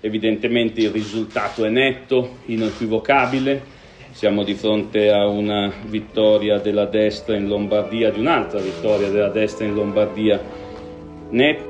Evidentemente il risultato è netto, inequivocabile. Siamo di fronte a una vittoria della destra in Lombardia, di un'altra vittoria della destra in Lombardia netta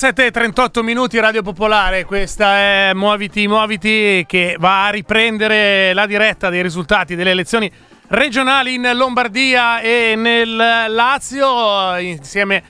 17 e 38 minuti Radio Popolare, questa è Muoviti, Muoviti che va a riprendere la diretta dei risultati delle elezioni regionali in Lombardia e nel Lazio insieme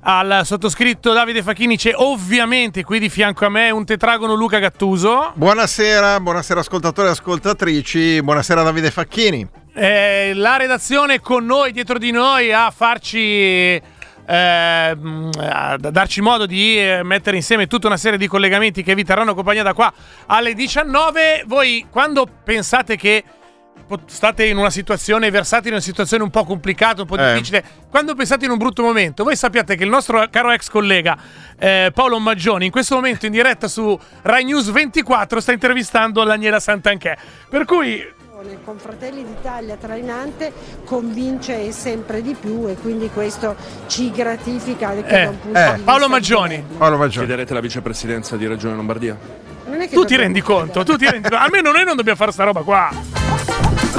al sottoscritto Davide Facchini c'è ovviamente qui di fianco a me un tetragono Luca Gattuso. Buonasera, buonasera ascoltatori e ascoltatrici, buonasera Davide Facchini. Eh, la redazione con noi, dietro di noi, a farci. Eh, mh, a darci modo di eh, mettere insieme tutta una serie di collegamenti che vi terranno compagnia da qua alle 19. Voi quando pensate che state in una situazione, versate in una situazione un po' complicata, un po' Eh. difficile, quando pensate in un brutto momento, voi sappiate che il nostro caro ex collega eh, Paolo Maggioni in questo momento in diretta su Rai News 24 sta intervistando Daniela Santanchè. Per cui con Fratelli d'Italia trainante convince sempre di più e quindi questo ci gratifica Eh, eh, Paolo Maggioni. Paolo Maggioni. Chiederete la vicepresidenza di Regione Lombardia? Non è che Tu ti rendi conto? Tu ti rendi conto? Almeno noi non dobbiamo fare sta roba qua.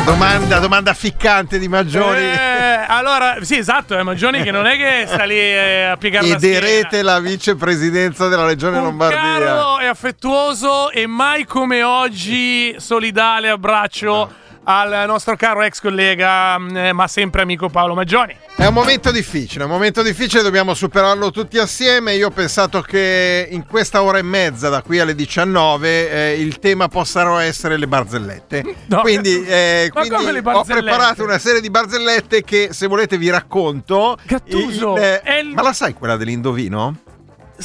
Domanda, domanda ficcante di Maggioni. Eh, allora, sì, esatto, è Maggioni che non è che sta lì eh, a piegare la Chiederete schiena. la vicepresidenza della Regione Un Lombardia. caro e affettuoso e mai come oggi solidale abbraccio al nostro caro ex collega, eh, ma sempre amico Paolo Maggioni. È un momento difficile, un momento difficile, dobbiamo superarlo tutti assieme. Io ho pensato che in questa ora e mezza, da qui alle 19, eh, il tema possano essere le barzellette. No. quindi eh, quindi ho preparato una serie di barzellette che, se volete, vi racconto. Gattuso, Il- eh, è il- Ma la sai quella dell'indovino?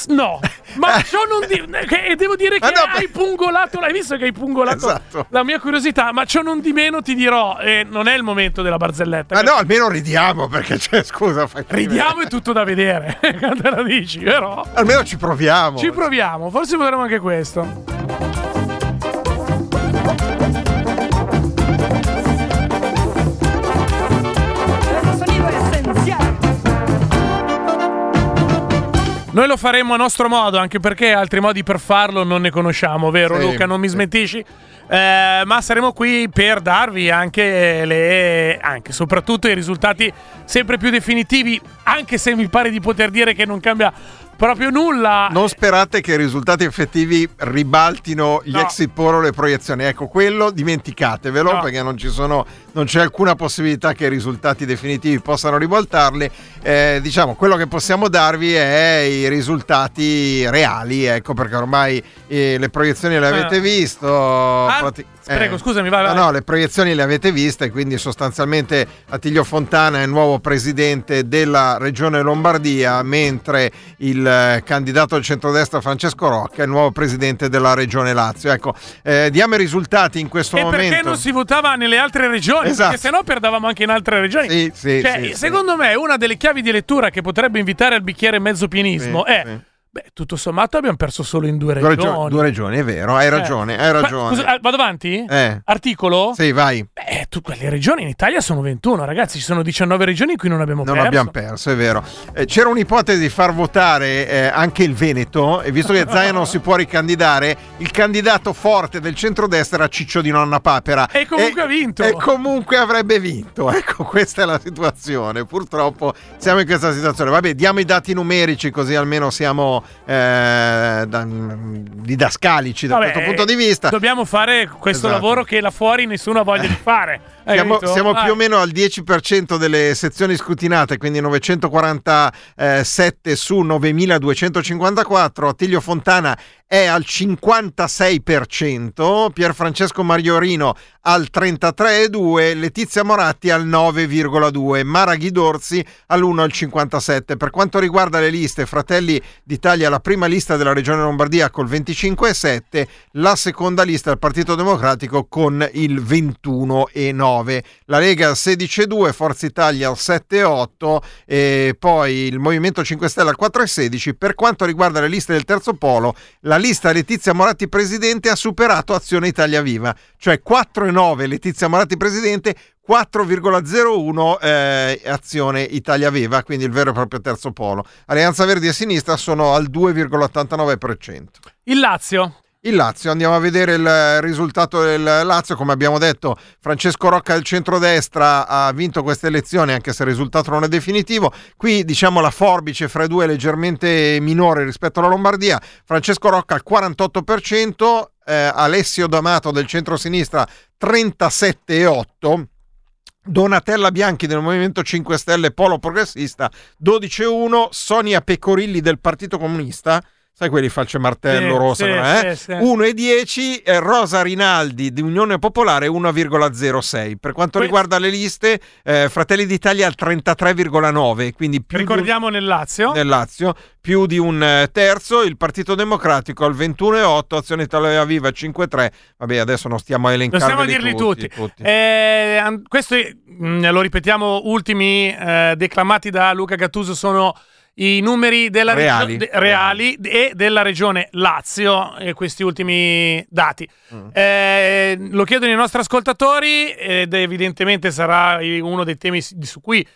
No, ma ciò non di- e devo dire che Ah, no, hai pungolato, l'hai visto che hai pungolato Esatto. la mia curiosità, ma ciò non di meno ti dirò, eh, non è il momento della barzelletta. Ma no, almeno ridiamo perché c'è, scusa, fai Ridiamo è tutto da vedere, quando la dici, però. Almeno ci proviamo. Ci proviamo, forse potremo anche questo. Noi lo faremo a nostro modo, anche perché altri modi per farlo non ne conosciamo, vero Sì, Luca? Non mi sì. smentisci? Eh, ma saremo qui per darvi anche le anche soprattutto i risultati sempre più definitivi, anche se mi pare di poter dire che non cambia proprio nulla. Non sperate che i risultati effettivi ribaltino gli No. exit poll o le proiezioni. Ecco, quello dimenticatevelo No. perché non ci sono, non c'è alcuna possibilità che i risultati definitivi possano ribaltarli. Eh, diciamo, quello che possiamo darvi è i risultati reali, ecco, perché ormai eh, le proiezioni le avete Eh. visto. An- prati- Prego, scusami, vai, No, vai. no, le proiezioni le avete viste, quindi sostanzialmente Attilio Fontana è nuovo presidente della regione Lombardia, mentre il eh, candidato del centrodestra Francesco Rocca è nuovo presidente della regione Lazio. Ecco, eh, diamo i risultati in questo E momento. perché non si votava nelle altre regioni? Esatto. Perché sennò perdavamo anche in altre regioni. Sì, sì, Cioè, sì, secondo me, una delle chiavi di lettura che potrebbe invitare al bicchiere mezzo pienismo Sì, è. Beh, tutto sommato abbiamo perso solo in due Due, regioni. regio- due regioni, è vero, hai Eh. ragione, hai Ma- ragione. scusa, ah, vado avanti? Eh. Articolo? Sì, vai. Beh, tu, quelle regioni in Italia sono 21, ragazzi. Ci sono 19 regioni in cui non abbiamo Non perso. abbiamo perso, è vero. Eh, c'era un'ipotesi di far votare eh, anche il Veneto, e visto che Zaia non si può ricandidare, il candidato forte del centrodestra era Ciccio di Nonna Papera. E comunque ha vinto. E comunque avrebbe vinto. Ecco, questa è la situazione. Purtroppo siamo in questa situazione. Vabbè, diamo i dati numerici così almeno siamo eh, da- didascalici da Vabbè, questo punto di vista. Dobbiamo fare questo Esatto. lavoro che là fuori nessuno ha voglia di fare. Siamo, siamo più o meno al 10% delle sezioni scrutinate, quindi 947 su 9254. Attilio Fontana è al 56%, Pierfrancesco Mariorino al 33,2%, Letizia Moratti al 9,2%, Mara Ghidorzi all'1,57%. Per quanto riguarda le liste, Fratelli d'Italia la prima lista della Regione Lombardia col 25,7%, la seconda lista del Partito Democratico con il 21,9%, la Lega al 16,2%, Forza Italia al 7,8% e poi il Movimento 5 Stelle al 4,16%. Per quanto riguarda le liste del terzo polo, la lista Letizia Moratti Presidente ha superato Azione Italia Viva, cioè 4,9 Letizia Moratti Presidente, 4,01 eh, Azione Italia Viva, quindi il vero e proprio terzo polo. Alleanza Verdi e Sinistra sono al 2,89%. Il Lazio. Il Lazio, andiamo a vedere il risultato del Lazio, come abbiamo detto Francesco Rocca del centrodestra ha vinto queste elezioni anche se il risultato non è definitivo, qui diciamo la forbice fra i due è leggermente minore rispetto alla Lombardia, Francesco Rocca al 48%, eh, Alessio D'Amato del centro-sinistra 37,8%, Donatella Bianchi del Movimento 5 Stelle Polo Progressista 12-1, Sonia Pecorilli del Partito Comunista, sai quelli falce martello Sì, rosa, sì, eh? sì, sì. 1,10, eh, Rosa Rinaldi di Unione Popolare 1,06. Per quanto Que- riguarda le liste, eh, Fratelli d'Italia al 33,9, quindi più di un- Ricordiamo nel Lazio. nel Lazio, più di un eh, terzo, il Partito Democratico al 21,8, Azione Italia Viva 5,3. Vabbè, adesso non stiamo a stiamo a dirli tutti. Eh, an- questi, mh, lo ripetiamo, ultimi eh, declamati da Luca Gattuso sono i numeri della Reali. regio- de- reali e della regione Lazio, e questi ultimi dati. Mm. Eh, lo chiedono i nostri ascoltatori ed evidentemente sarà uno dei temi su cui,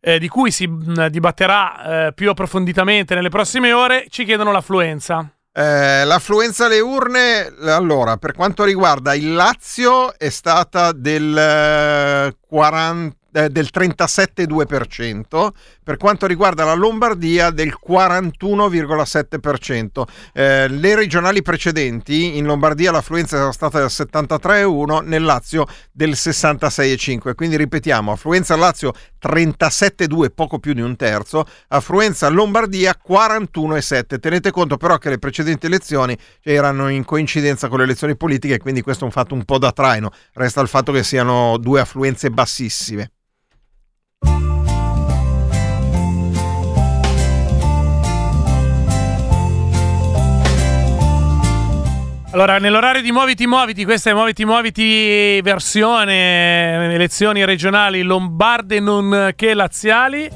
eh, di cui si mh, dibatterà eh, più approfonditamente nelle prossime ore. Ci chiedono l'affluenza. Eh, l'affluenza alle urne, allora, per quanto riguarda il Lazio è stata del, eh, 40 eh, del 37,2%, per quanto riguarda la Lombardia del 41,7%. Eh, le regionali precedenti, in Lombardia l'affluenza era stata del 73,1%, nel Lazio del 66,5%. Quindi ripetiamo, affluenza Lazio 37,2%, poco più di un terzo, affluenza Lombardia 41,7%. Tenete conto però che le precedenti elezioni erano in coincidenza con le elezioni politiche, quindi questo è un fatto un po' da traino. Resta il fatto che siano due affluenze bassissime. Allora, nell'orario di Muoviti Muoviti, questa è Muoviti Muoviti versione elezioni regionali lombarde non che laziali.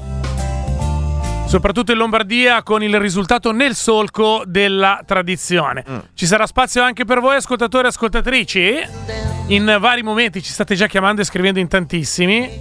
Soprattutto in Lombardia con il risultato nel solco della tradizione. Ci sarà spazio anche per voi ascoltatori e ascoltatrici? In vari momenti ci state già chiamando e scrivendo in tantissimi.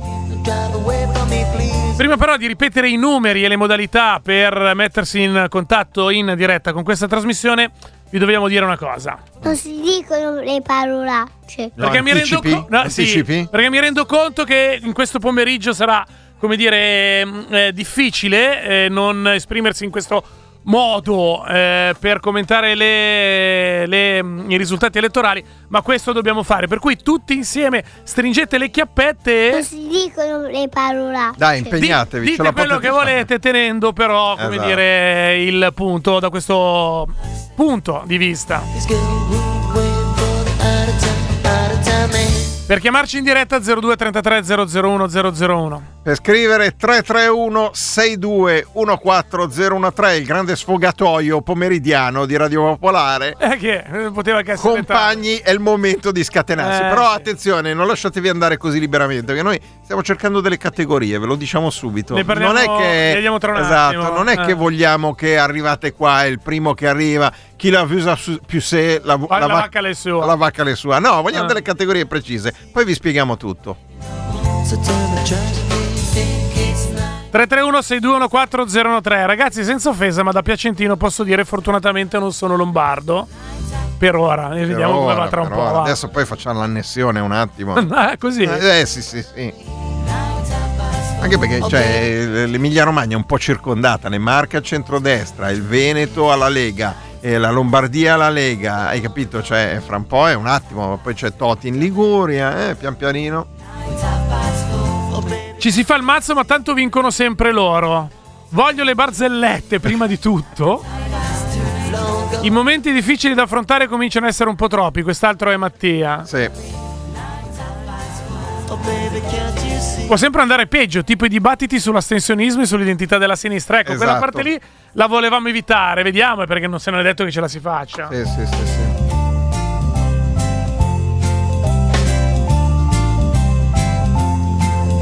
Prima però di ripetere i numeri e le modalità per mettersi in contatto in diretta con questa trasmissione, vi dobbiamo dire una cosa. Non si dicono le parolacce. No, Perché mi, rendo co- no, sì, perché mi rendo conto che in questo pomeriggio sarà, come dire, mm, eh, difficile eh, non esprimersi in questo modo eh, per commentare le- le, mm, i risultati elettorali, ma questo dobbiamo fare. Per cui tutti insieme stringete le chiappette Non si dicono le parolacce. Dai, impegnatevi. ce dite la quello che fare. volete, tenendo però, come Esatto. dire, il punto da questo punto di vista. Per chiamarci in diretta 0233 001 001. Per scrivere 331 62 14013 il grande sfogatoio pomeridiano di Radio Popolare. Eh che eh, poteva che Compagni, è il momento di scatenarsi. Eh, Però sì. attenzione, non lasciatevi andare così liberamente, perché noi stiamo cercando delle categorie, ve lo diciamo subito. Ne parliamo- non è che ne tra un esatto, attimo. non è Eh. che vogliamo che arrivate qua, è il primo che arriva, chi la usa più se la, Va- la vacca le sue. La vacca le sue. No, vogliamo Eh. delle categorie precise. Poi vi spieghiamo tutto. 331 621 4013 Ragazzi, senza offesa, ma da Piacentino posso dire fortunatamente non sono lombardo. Per ora, e vediamo Per come ora, va tra un po'. ora. Adesso poi facciamo l'annessione un attimo. Eh, così. Eh sì, sì, sì. Anche perché cioè, l'Emilia Romagna è un po' circondata, le Marche al centrodestra, il Veneto alla Lega, e la Lombardia alla Lega, hai capito? Cioè, fra un po' è un attimo, poi c'è Toti in Liguria, eh, pian pianino. Ci si fa il mazzo, ma tanto vincono sempre loro. Voglio le barzellette prima di tutto. I momenti difficili da affrontare cominciano a essere un po' troppi. Quest'altro è Mattia. Sì. Può sempre andare peggio, tipo i dibattiti sull'astensionismo e sull'identità della sinistra. Ecco, quella Esatto. parte lì la volevamo evitare. Vediamo, perché non se non è detto che ce la si faccia. Sì, sì, sì, sì.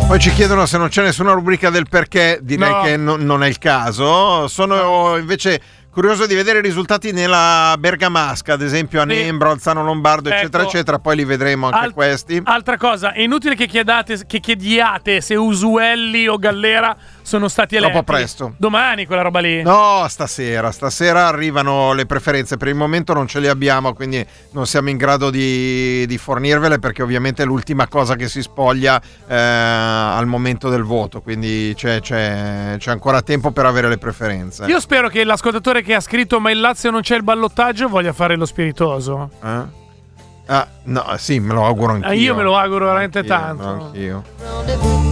Poi ci chiedono se non c'è nessuna rubrica del perché, direi No. che no- non è il caso. Sono invece curioso di vedere i risultati nella Bergamasca, ad esempio a. Nembro, Alzano Lombardo, eccetera, Ecco. eccetera. Poi li vedremo anche Al- questi. Altra cosa, è inutile che, chiedate, che chiediate se Usuelli o Gallera sono stati eletti. Troppo presto. Domani quella roba lì. No, stasera, stasera arrivano le preferenze, per il momento non ce le abbiamo, quindi non siamo in grado di, di fornirvele perché ovviamente è l'ultima cosa che si spoglia eh, al momento del voto, quindi c'è, c'è- c'è ancora tempo per avere le preferenze. Io spero che l'ascoltatore che ha scritto ma in Lazio non c'è il ballottaggio voglia fare lo spiritoso. Eh? Ah, no, sì, me lo auguro anch'io. Ah, io me lo auguro veramente Anch'io, tanto. Anch'io.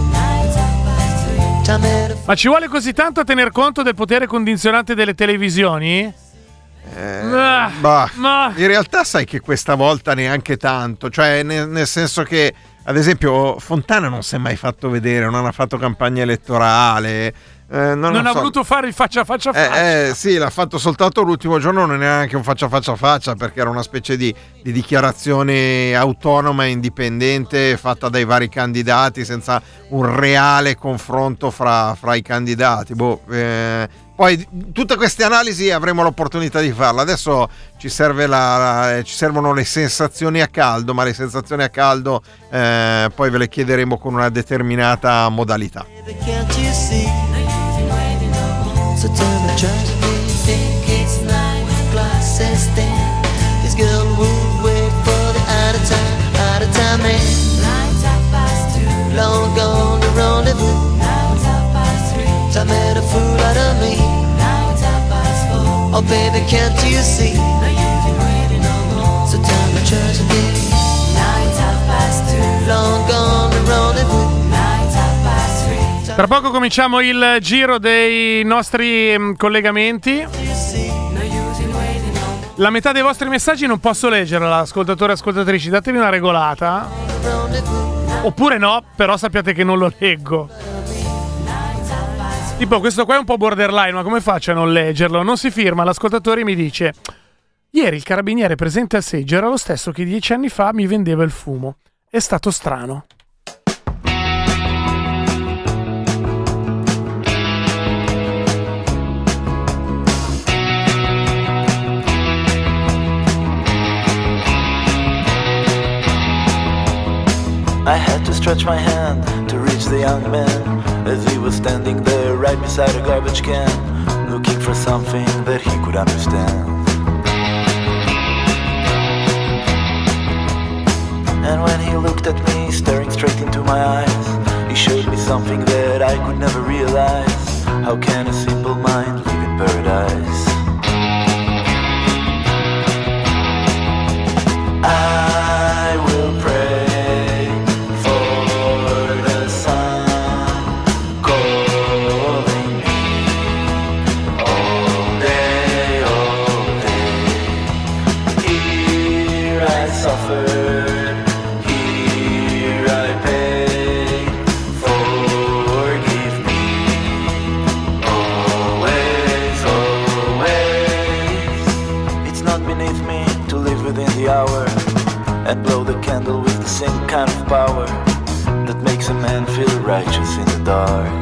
Ma ci vuole così tanto a tener conto del potere condizionante delle televisioni? Ah, Bah, ma- in realtà sai che questa volta neanche tanto, cioè nel, nel senso che ad esempio Fontana non si è mai fatto vedere, non ha fatto campagna elettorale, eh, non, Non, ha so. voluto fare il faccia a faccia a faccia. Eh, eh, sì, l'ha fatto soltanto l'ultimo giorno, non è neanche un faccia a faccia a faccia perché era una specie di, di dichiarazione autonoma e indipendente fatta dai vari candidati senza un reale confronto fra, fra i candidati. Boh, eh, poi tutte queste analisi avremo l'opportunità di farle. Adesso ci, serve la- la- ci servono le sensazioni a caldo, ma le sensazioni a caldo eh, poi ve le chiederemo con una determinata modalità. So turn think it's night glasses thin. This girl would wait for the out of time, out of time eh. man. Night half past two, long gone rendezvous. Night half past three, time a fool out of me. Night half past four, oh baby can't you see? Now you've been waiting no more. So turn the tragedy. Night half past two, long gone Tra poco cominciamo il giro dei nostri mm, collegamenti. La metà dei vostri messaggi non posso leggerla, ascoltatori e ascoltatrici. Datevi una regolata. Oppure no, però sappiate che non lo leggo. Tipo, questo qua è un po' borderline, ma come faccio a non leggerlo? Non si firma, l'ascoltatore mi dice: Ieri il carabiniere presente al seggio era lo stesso che dieci anni fa mi vendeva il fumo. È stato strano. I had to stretch my hand to reach the young man as he was standing there right beside a garbage can, looking for something that he could understand. And when he looked at me, staring straight into my eyes, he showed me something that I could never realize. How can a simple mind live in paradise? Righteous in the dark.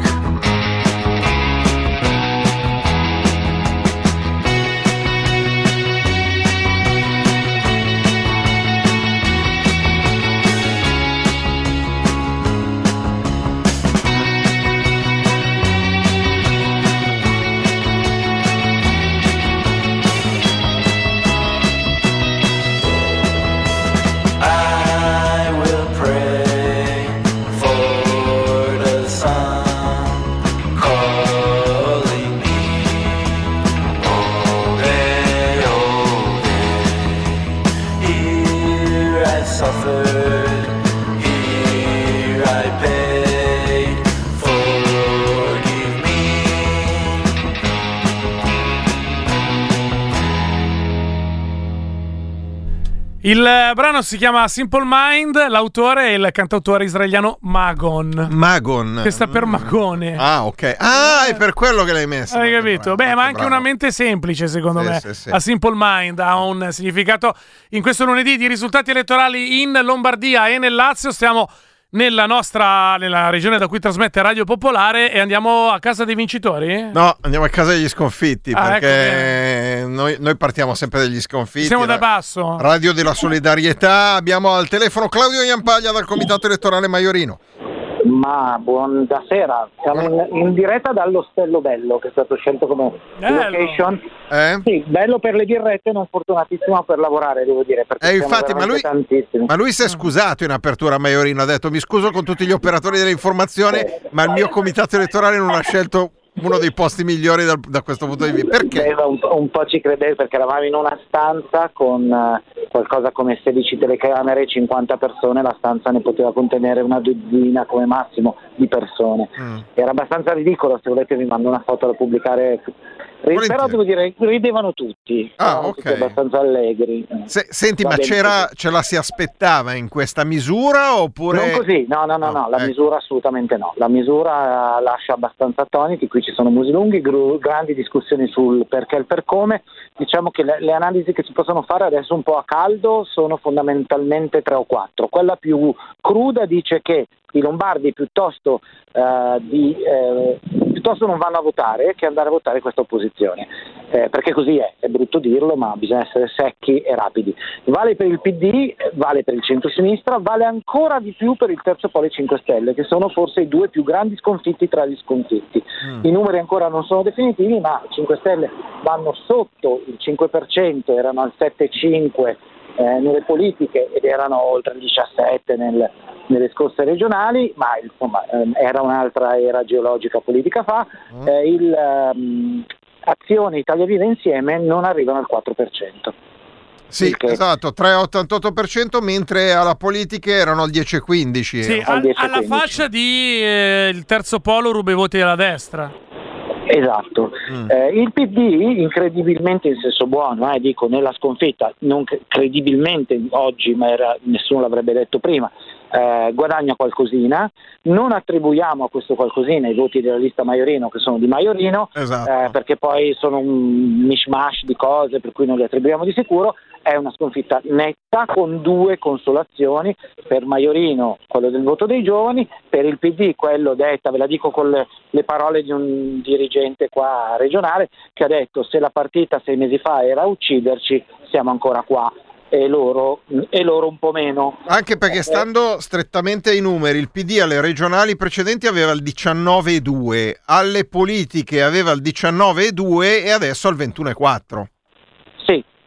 Il brano si chiama Simple Mind, l'autore è il cantautore israeliano Magon. Magon. Che sta per Magone. Ah, ok. Ah, è per quello che l'hai messo. Hai capito? Beh, ma anche bravo. una mente semplice, secondo Sì, me. sì, sì. A Simple Mind ha un significato. In questo lunedì di risultati elettorali in Lombardia e nel Lazio stiamo nella nostra nella regione da cui trasmette Radio Popolare e andiamo a casa dei vincitori? No, andiamo a casa degli sconfitti Ah, perché noi, noi partiamo sempre dagli sconfitti. Siamo da basso. Radio della Solidarietà. Abbiamo al telefono Claudio Iampaglia dal Comitato Elettorale Maiorino. Ma buonasera, siamo in, in diretta dall'Ostello Bello che è stato scelto come Bello. location. Eh? Sì, bello per le birrette, non fortunatissimo per lavorare, devo dire. Perché Eh, infatti, ma lui, ma lui si è scusato in apertura a Maiorino. Ha detto: Mi scuso con tutti gli operatori dell'informazione, ma il mio comitato elettorale non ha scelto uno dei posti migliori dal- da questo punto di vista. Perché? Un, po'- un po' ci credevo perché eravamo in una stanza con eh, qualcosa come 16 telecamere e 50 persone, la stanza ne poteva contenere una dozzina come massimo di persone. Mm. Era abbastanza ridicolo, se volete vi mando una foto da pubblicare. Però devo dire, ridevano tutti, Ah, erano ok. tutti abbastanza allegri. Se- senti, Va ma ce la si aspettava in questa misura oppure. Non così, no, no, no, no, la ecco. misura assolutamente no. La misura lascia abbastanza attoniti, qui ci sono musi lunghi, gru- grandi discussioni sul perché e il per come. Diciamo che le, le analisi che si possono fare adesso un po' a caldo sono fondamentalmente tre o quattro. Quella più cruda dice che i lombardi piuttosto, eh, di, eh, piuttosto non vanno a votare che andare a votare questa opposizione. Eh, perché così è, è brutto dirlo, ma bisogna essere secchi e rapidi. Vale per il PD, vale per il centro-sinistra, vale ancora di più per il terzo polo e 5 Stelle, che sono forse i due più grandi sconfitti tra gli sconfitti. I numeri ancora non sono definitivi, ma 5 Stelle vanno sotto il 5%, erano al 7,5% eh, nelle politiche ed erano oltre il 17% nel- nelle scorse regionali, ma insomma ehm, era un'altra era geologica politica fa. Eh, il, ehm, Azione Italia Viva insieme non arrivano al 4%. Sì, esatto, 3,88%, mentre alla politica erano al 10,15%. Sì, al- alla faccia di eh, il terzo polo ruba i voti alla destra. Esatto. Eh, il PD, incredibilmente in senso buono, eh, dico nella sconfitta, non cre- credibilmente oggi, ma era- nessuno l'avrebbe detto prima, eh, guadagna qualcosina. Non attribuiamo a questo qualcosina i voti della lista Maiorino, che sono di Maiorino, Esatto. eh, perché poi sono un mishmash di cose per cui non li attribuiamo di sicuro. È una sconfitta netta con due consolazioni per Maiorino, quello del voto dei giovani, per il PD quello detta, ve la dico con le, le parole di un dirigente qua regionale che ha detto se la partita sei mesi fa era ucciderci, siamo ancora qua e loro, e loro un po' meno. Anche perché stando strettamente ai numeri, il PD alle regionali precedenti aveva il 19,2, alle politiche aveva il 19,2 e adesso al 21,4.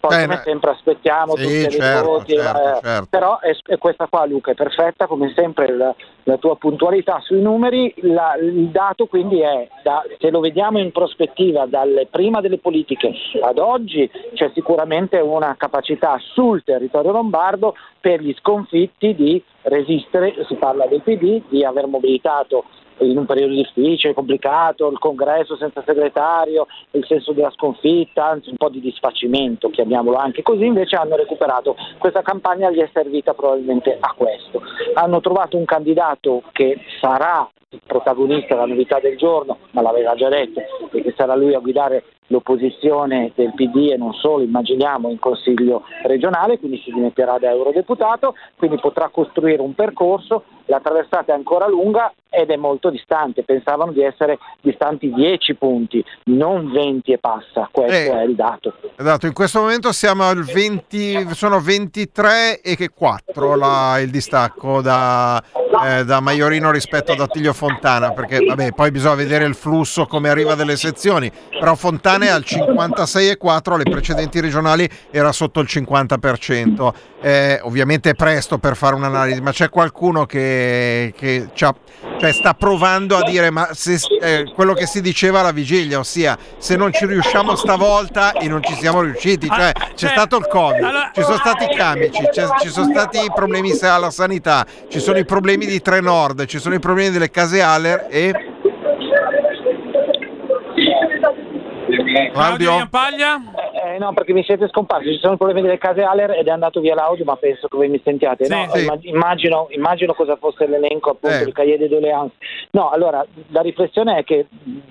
Poi Eh, come sempre aspettiamo Sì, tutti certo, voti, certo, eh, certo. però è, è questa qua Luca è perfetta come sempre la, la tua puntualità sui numeri, la- il dato quindi è, da- se lo vediamo in prospettiva dalle, prima delle politiche ad oggi c'è sicuramente una capacità sul territorio lombardo per gli sconfitti di resistere, si parla del PD, di aver mobilitato in un periodo difficile, complicato, il congresso senza segretario, il senso della sconfitta, anzi un po' di disfacimento, chiamiamolo anche così, invece hanno recuperato. Questa campagna gli è servita probabilmente a questo. Hanno trovato un candidato che sarà protagonista, la novità del giorno, ma l'aveva già detto, perché sarà lui a guidare l'opposizione del PD e non solo, immaginiamo, in Consiglio regionale, quindi si dimetterà da eurodeputato, quindi potrà costruire un percorso, la traversata è ancora lunga ed è molto distante, pensavano di essere distanti 10 punti, non 20 e passa, questo Eh. è il dato. Esatto, in questo momento siamo al 20, sono 23 e che 4 la- il distacco da, eh, da Maiorino rispetto ad Attilio Fontana, perché vabbè, poi bisogna vedere il flusso come arriva delle sezioni, però Fontana è al 56,4, alle precedenti regionali era sotto il 50%. Eh, ovviamente è presto per fare un'analisi, ma c'è qualcuno che, che c'ha- cioè sta provando a dire ma se, eh, quello che si diceva alla vigilia, ossia se non ci riusciamo stavolta e non ci siamo riusciti, cioè c'è stato il Covid, ci sono stati i camici, ci sono stati i problemi alla sanità, ci sono i problemi di Tre Nord, ci sono i problemi delle case Aller e Claudio? Iampaglia? Eh, no, perché mi siete scomparsi, ci sono i problemi delle case Aller ed è andato via l'audio, ma penso che voi mi sentiate. Sì, no? sì. Immag- Immagino, immagino cosa fosse l'elenco appunto Eh. del cahier de doléances. No, allora, la riflessione è che,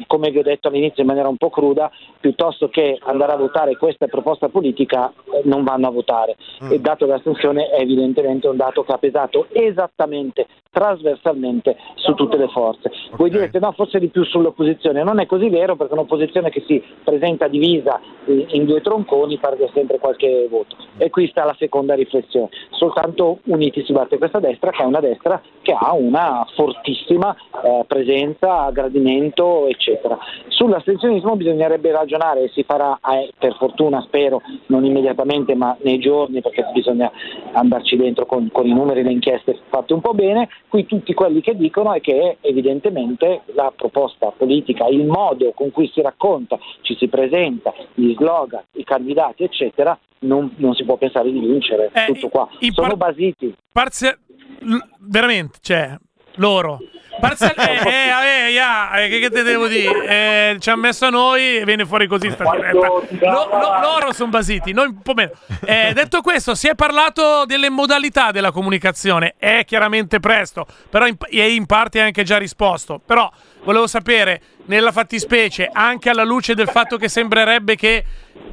come vi ho detto all'inizio in maniera un po' cruda, piuttosto che andare a votare questa proposta politica, eh, non vanno a votare. Mm. Il dato dell'astensione è evidentemente un dato che ha pesato esattamente, trasversalmente su tutte le forze. Voi direte no, forse di più sull'opposizione, non è così vero perché un'opposizione che si presenta divisa in due tronconi perde sempre qualche voto. E qui sta la seconda riflessione, soltanto uniti si batte questa destra che è una destra che ha una fortissima eh, presenza, gradimento eccetera. Sull'astensionismo bisognerebbe ragionare e si farà, eh, per fortuna spero, non immediatamente ma nei giorni perché bisogna andarci dentro con, con i numeri le inchieste fatte un po' bene, qui tutti quelli che dicono è che evidentemente la proposta politica, il modo con cui si racconta, ci si presenta, gli slogan, i candidati eccetera, non, non si può pensare di vincere, Eh, tutto qua. Sono par- basiti. Parzia- l- veramente, cioè, loro. Parzia- eh, eh, eh, ya, eh, che, che te devo dire? Eh, ci ha messo a noi e viene fuori così sta. Lo- lo- loro sono basiti, noi un po' meno. Eh, detto questo, si è parlato delle modalità della comunicazione. È chiaramente presto, però in, e in parte anche già risposto. Però volevo sapere, nella fattispecie, anche alla luce del fatto che sembrerebbe che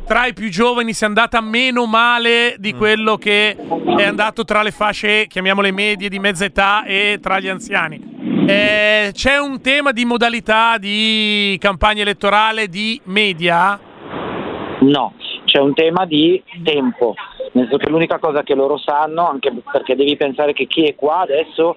tra i più giovani sia andata meno male di quello che è andato tra le fasce, chiamiamole medie, di mezza età e tra gli anziani. Eh, c'è un tema di modalità di campagna elettorale di media? No, c'è un tema di tempo, nel senso che l'unica cosa che loro sanno, anche perché devi pensare che chi è qua adesso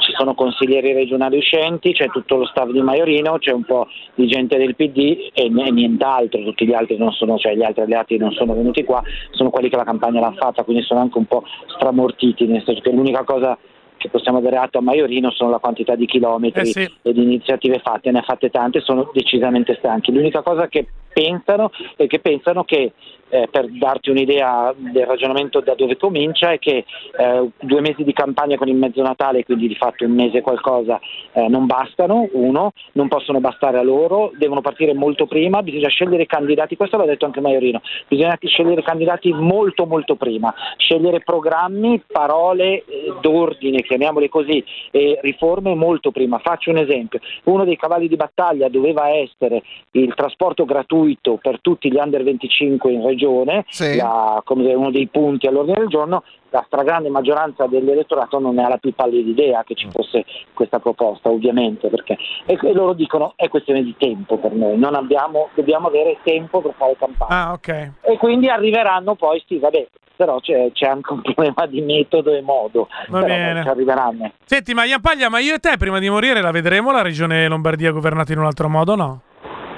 ci sono consiglieri regionali uscenti, c'è tutto lo staff di Maiorino, c'è un po' di gente del PD e nient'altro, tutti gli altri non sono, cioè gli altri alleati non sono venuti qua, sono quelli che la campagna l'hanno fatta, quindi sono anche un po' stramortiti, nel senso che l'unica cosa che possiamo dare atto a Maiorino sono la quantità di chilometri Eh sì. e di iniziative fatte, ne ha fatte tante, sono decisamente stanchi. L'unica cosa che pensano è che pensano che, eh, per darti un'idea del ragionamento da dove comincia, è che eh, due mesi di campagna con il mezzo Natale, quindi di fatto un mese qualcosa, eh, non bastano, uno, non possono bastare a loro, devono partire molto prima, bisogna scegliere candidati, questo l'ha detto anche Maiorino, bisogna scegliere candidati molto molto prima, scegliere programmi, parole eh, d'ordine, chiamiamole così, e riforme molto prima. Faccio un esempio, uno dei cavalli di battaglia doveva essere il trasporto gratuito per tutti gli under 25 in regione, Sì. la- come dire, uno dei punti all'ordine del giorno, la stragrande maggioranza dell'elettorato non ne ha la più pallida idea che ci fosse questa proposta, ovviamente, perché e, e loro dicono è questione di tempo per noi, non abbiamo, dobbiamo avere tempo per fare campagna. Ah, ok. E quindi arriveranno poi, sì, vabbè, però c'è, c'è anche un problema di metodo e modo, Va però bene. ci arriveranno. Senti, ma Iampaglia, ma io e te prima di morire la vedremo la regione Lombardia governata in un altro modo o no?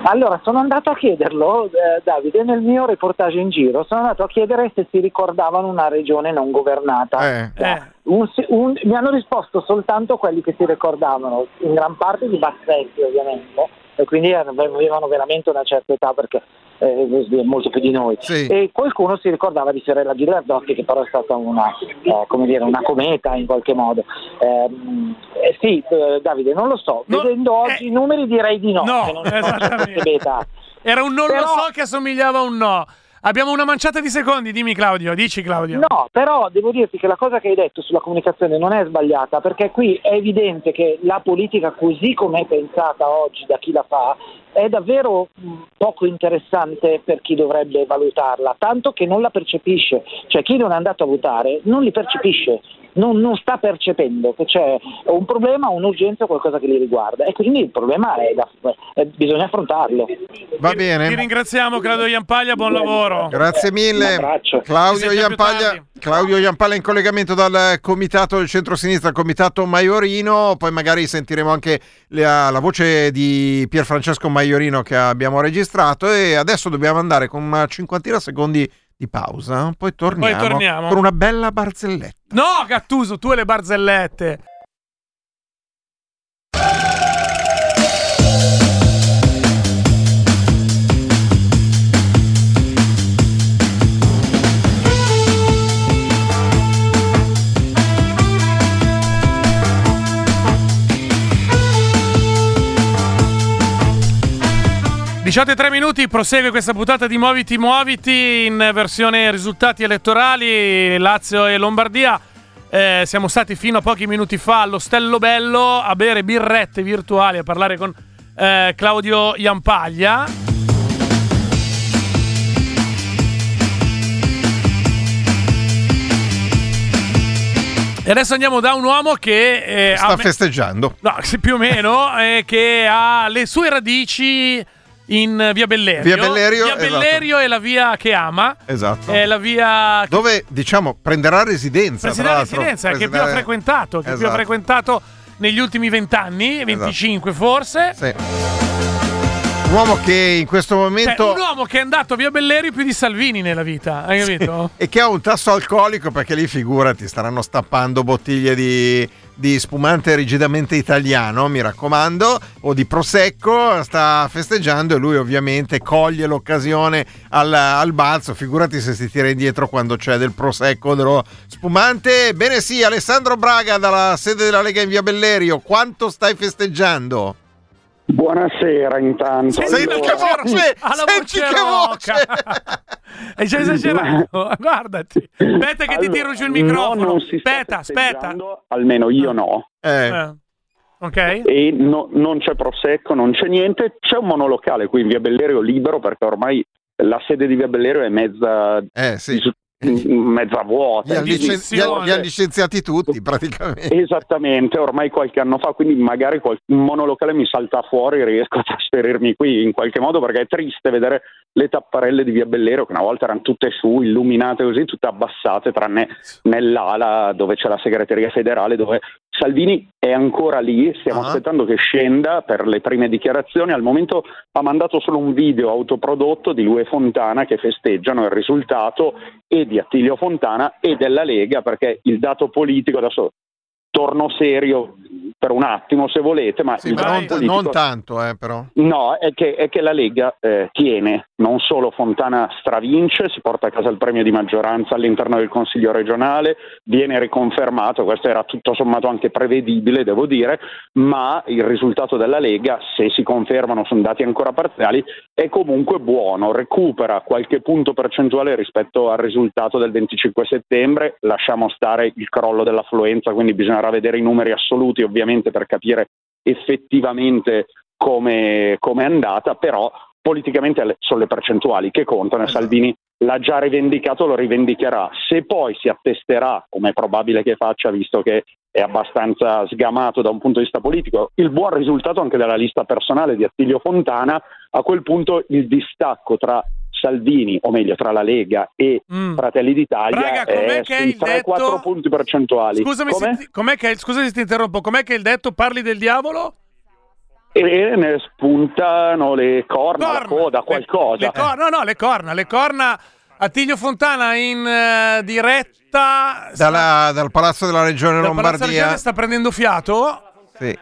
Allora, sono andato a chiederlo, eh, Davide, nel mio reportage in giro, sono andato a chiedere se si ricordavano una regione non governata. Eh. Eh. Un- un- mi hanno risposto soltanto quelli che si ricordavano, in gran parte di Bassetti ovviamente, e quindi avevano veramente una certa età perché eh, molto più di noi. Sì. E qualcuno si ricordava di Fiorella Ghilardotti, che però è stata una, eh, come dire, una cometa in qualche modo. Eh, sì, eh, Davide, non lo so, No, vedendo oggi eh, i numeri direi di no. no, non esattamente. Era un non lo Però- so che assomigliava a un no. Abbiamo una manciata di secondi, dimmi Claudio, dici Claudio. No, però devo dirti che la cosa che hai detto sulla comunicazione non è sbagliata, perché qui è evidente che la politica così come è pensata oggi da chi la fa è davvero mh, poco interessante per chi dovrebbe valutarla, tanto che non la percepisce, cioè chi non è andato a votare non li percepisce, non, non sta percependo che c'è un problema, un'urgenza, qualcosa che li riguarda e quindi il problema è da, è- bisogna affrontarlo. Va Ti bene. ringraziamo Claudio Iampaglia, buon lavoro. Grazie mille. Claudio Iampaglia. Claudio Iampaglia in collegamento dal comitato del centro-sinistra, il comitato Maiorino, poi magari sentiremo anche la, la voce di Pier Francesco Maiorino che abbiamo registrato e adesso dobbiamo andare con una cinquantina secondi di pausa, poi torniamo, Poi torniamo. con una bella barzelletta. No, Gattuso, tu e le barzellette. Diciate e tre minuti, prosegue questa puntata di Muoviti Muoviti in versione risultati elettorali Lazio e Lombardia. Eh, siamo stati fino a pochi minuti fa all'Ostello Bello a bere birrette virtuali, a parlare con eh, Claudio Iampaglia. E adesso andiamo da un uomo che eh, Sta me- festeggiando. No, più o meno, eh, che ha le sue radici in via Bellerio. Via Bellerio, Via esatto. Bellerio è la via che ama. Esatto. È la via Dove diciamo prenderà residenza. L'altro. residenza che più ha frequentato, che più ha Esatto. frequentato negli ultimi vent'anni, 25 forse. Sì. Un uomo che in questo Cioè, momento un uomo che è andato via Bellerio più di Salvini nella vita, hai capito? e che ha un tasso alcolico perché lì figurati staranno stappando bottiglie di, di spumante rigidamente italiano mi raccomando o di prosecco sta festeggiando e lui ovviamente coglie l'occasione al, al balzo figurati se si tira indietro quando c'è del prosecco dello spumante bene sì Alessandro Braga dalla sede della Lega in via Bellerio quanto stai festeggiando? Buonasera intanto. Senti che voce! Alla Senti voce che voce! Hai già esagerato, guardati. Aspetta che ti tiro giù il no, microfono. non si sta aspetta, aspetta. Almeno io no. Eh, Ok. E no- non c'è prosecco, non c'è niente. C'è un monolocale qui in Via Bellerio libero perché ormai la sede di Via Bellerio è mezza, mezza vuota. Li Quindi- licen- li hanno- li hanno licenziati tutti praticamente. Esattamente, ormai qualche anno fa, quindi magari un monolocale mi salta fuori e riesco a trasferirmi qui in qualche modo perché è triste vedere le tapparelle di Via Bellerio che una volta erano tutte su, illuminate così, tutte abbassate, tranne nell'ala dove c'è la segreteria federale dove Salvini è ancora lì, stiamo aspettando che scenda per le prime dichiarazioni, al momento ha mandato solo un video autoprodotto di lui e Fontana che festeggiano il risultato e di Attilio Fontana e della Lega perché il dato politico adesso torno serio per un attimo se volete, ma Sì, ma non, politico- non tanto, eh, però. No, è che, è che la Lega eh, tiene, non solo Fontana stravince, si porta a casa il premio di maggioranza all'interno del Consiglio regionale, viene riconfermato, questo era tutto sommato anche prevedibile, devo dire, ma il risultato della Lega, se si confermano, sono dati ancora parziali, è comunque buono, recupera qualche punto percentuale rispetto al risultato del 25 settembre, lasciamo stare il crollo dell'affluenza, quindi bisognerà vedere i numeri assoluti ovviamente per capire effettivamente come come è andata, però politicamente sono le percentuali che contano e Salvini l'ha già rivendicato, lo rivendicherà. Se poi si attesterà, come è probabile che faccia, visto che è abbastanza sgamato da un punto di vista politico, il buon risultato anche della lista personale di Attilio Fontana, a quel punto il distacco tra Salvini, o meglio tra la Lega e Fratelli d'Italia Braga, com'è è che è sui il detto? 3-4 punti percentuali. Scusami, Come? se ti, com'è che, scusami se ti interrompo, com'è che il detto parli del diavolo? E ne spuntano le corna, la coda, qualcosa. Le cor- no, no, le corna, le corna. Attilio Fontana in eh, diretta Dalla- dal Palazzo della Regione dal Palazzo Lombardia. Regione sta prendendo fiato. Sì.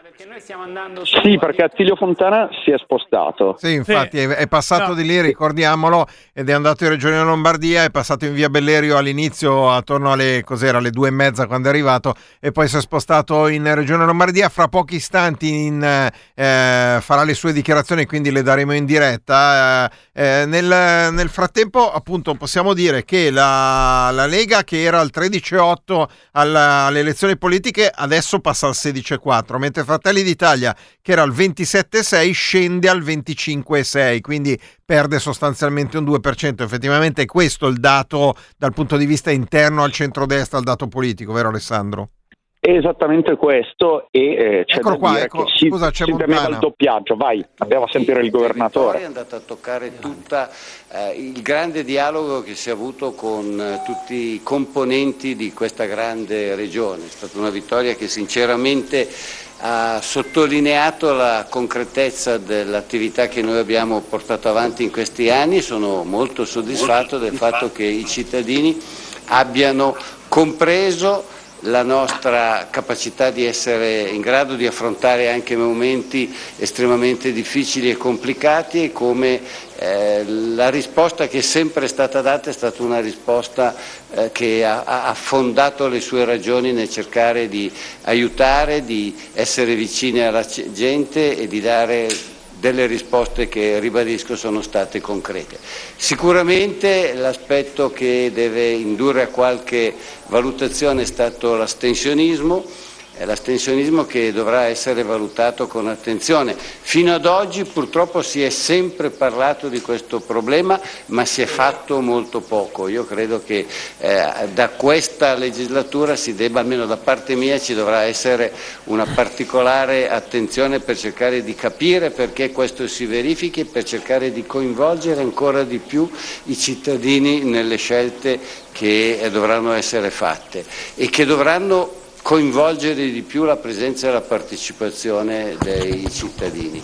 Sì, perché Attilio Fontana si è spostato. Sì, infatti è, è passato di lì, ricordiamolo, ed è andato in Regione Lombardia, è passato in via Bellerio all'inizio attorno alle, cos'era, alle due e mezza quando è arrivato e poi si è spostato in Regione Lombardia. Fra pochi istanti in, eh, farà le sue dichiarazioni, quindi le daremo in diretta. Eh, nel, nel frattempo, appunto, possiamo dire che la, la Lega che era al 13,8 alla- alle elezioni politiche adesso passa al 16,4, mentre Fratelli d'Italia che era al 27,6 scende al 25,6, quindi perde sostanzialmente un 2%. Effettivamente è questo il dato dal punto di vista interno al centrodestra, il dato politico, vero Alessandro? È esattamente questo e eh, c'è Eccolo da qua, dire ecco, che si, scusa, c'è si Montana. il doppiaggio. Vai, andiamo a sentire il è governatore. andato a toccare tutta eh, il grande dialogo che si è avuto con eh, tutti i componenti di questa grande regione. È stata una vittoria che sinceramente ha sottolineato la concretezza dell'attività che noi abbiamo portato avanti in questi anni. Sono molto soddisfatto del fatto che i cittadini abbiano compreso la nostra capacità di essere in grado di affrontare anche momenti estremamente difficili e complicati e come eh, la risposta che è sempre stata data è stata una risposta eh, che ha, ha fondato le sue ragioni nel cercare di aiutare, di essere vicini alla gente e di dare delle risposte che, ribadisco, sono state concrete. Sicuramente l'aspetto che deve indurre a qualche valutazione è stato l'astensionismo, è l'astensionismo che dovrà essere valutato con attenzione. Fino ad oggi purtroppo si è sempre parlato di questo problema, ma si è fatto molto poco. Io credo che eh, da questa legislatura si debba, almeno da parte mia, ci dovrà essere una particolare attenzione per cercare di capire perché questo si verifichi e per cercare di coinvolgere ancora di più i cittadini nelle scelte che dovranno essere fatte e che dovranno coinvolgere di più la presenza e la partecipazione dei cittadini.